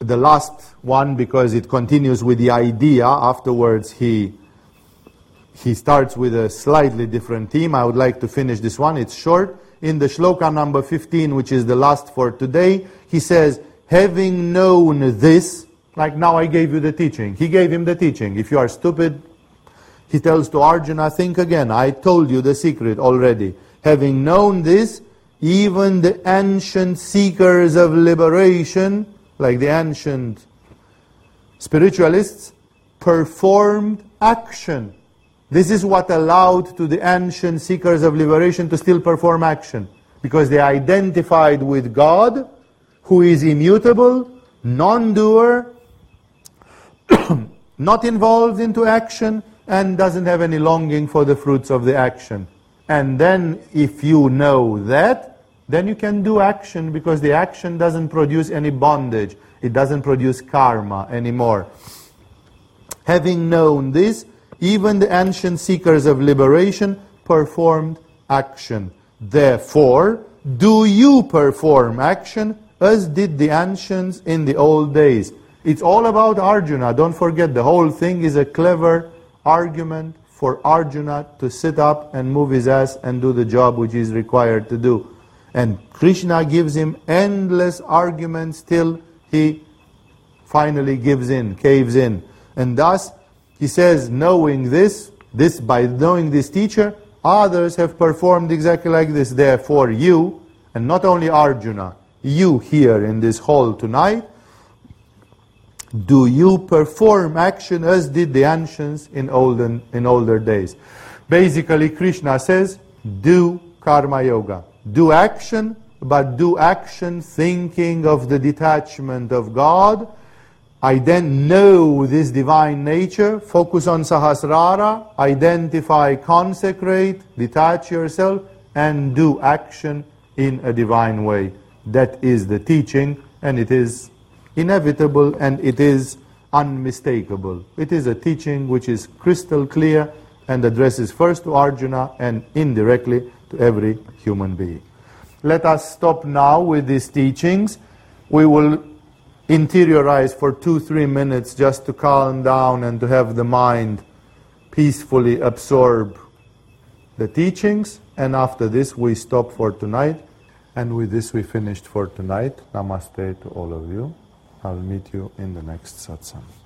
the last one, because it continues with the idea, afterwards he he starts with a slightly different theme. I would like to finish this one. It's short. In the shloka number 15, which is the last for today, he says, having known this, like now I gave you the teaching. He gave him the teaching. If you are stupid, he tells to Arjuna, think again. I told you the secret already. Having known this, even the ancient seekers of liberation, like the ancient spiritualists, performed action this is what allowed to the ancient seekers of liberation to still perform action. Because they identified with God, who is immutable, non-doer, not involved into action, and doesn't have any longing for the fruits of the action. And then if you know that, then you can do action because the action doesn't produce any bondage. It doesn't produce karma anymore. Having known this, even the ancient seekers of liberation performed action. Therefore, do you perform action as did the ancients in the old days. It's all about Arjuna. Don't forget, the whole thing is a clever argument for Arjuna to sit up and move his ass and do the job which is required to do. And Krishna gives him endless arguments till he finally gives in, caves in. And thus, he says, knowing this, this by knowing this teacher, others have performed exactly like this. Therefore, you, and not only Arjuna, you here in this hall tonight, do you perform action as did the ancients in olden in older days? Basically, Krishna says, do karma yoga. Do action, but do action thinking of the detachment of God I then know this divine nature, focus on Sahasrara, identify, consecrate, detach yourself, and do action in a divine way. That is the teaching, and it is inevitable and it is unmistakable. It is a teaching which is crystal clear and addresses first to Arjuna and indirectly to every human being. Let us stop now with these teachings. We will interiorize for two, three minutes just to calm down and to have the mind peacefully absorb the teachings. And after this, we stop for tonight. And with this, we finished for tonight. Namaste to all of you. I'll meet you in the next satsang.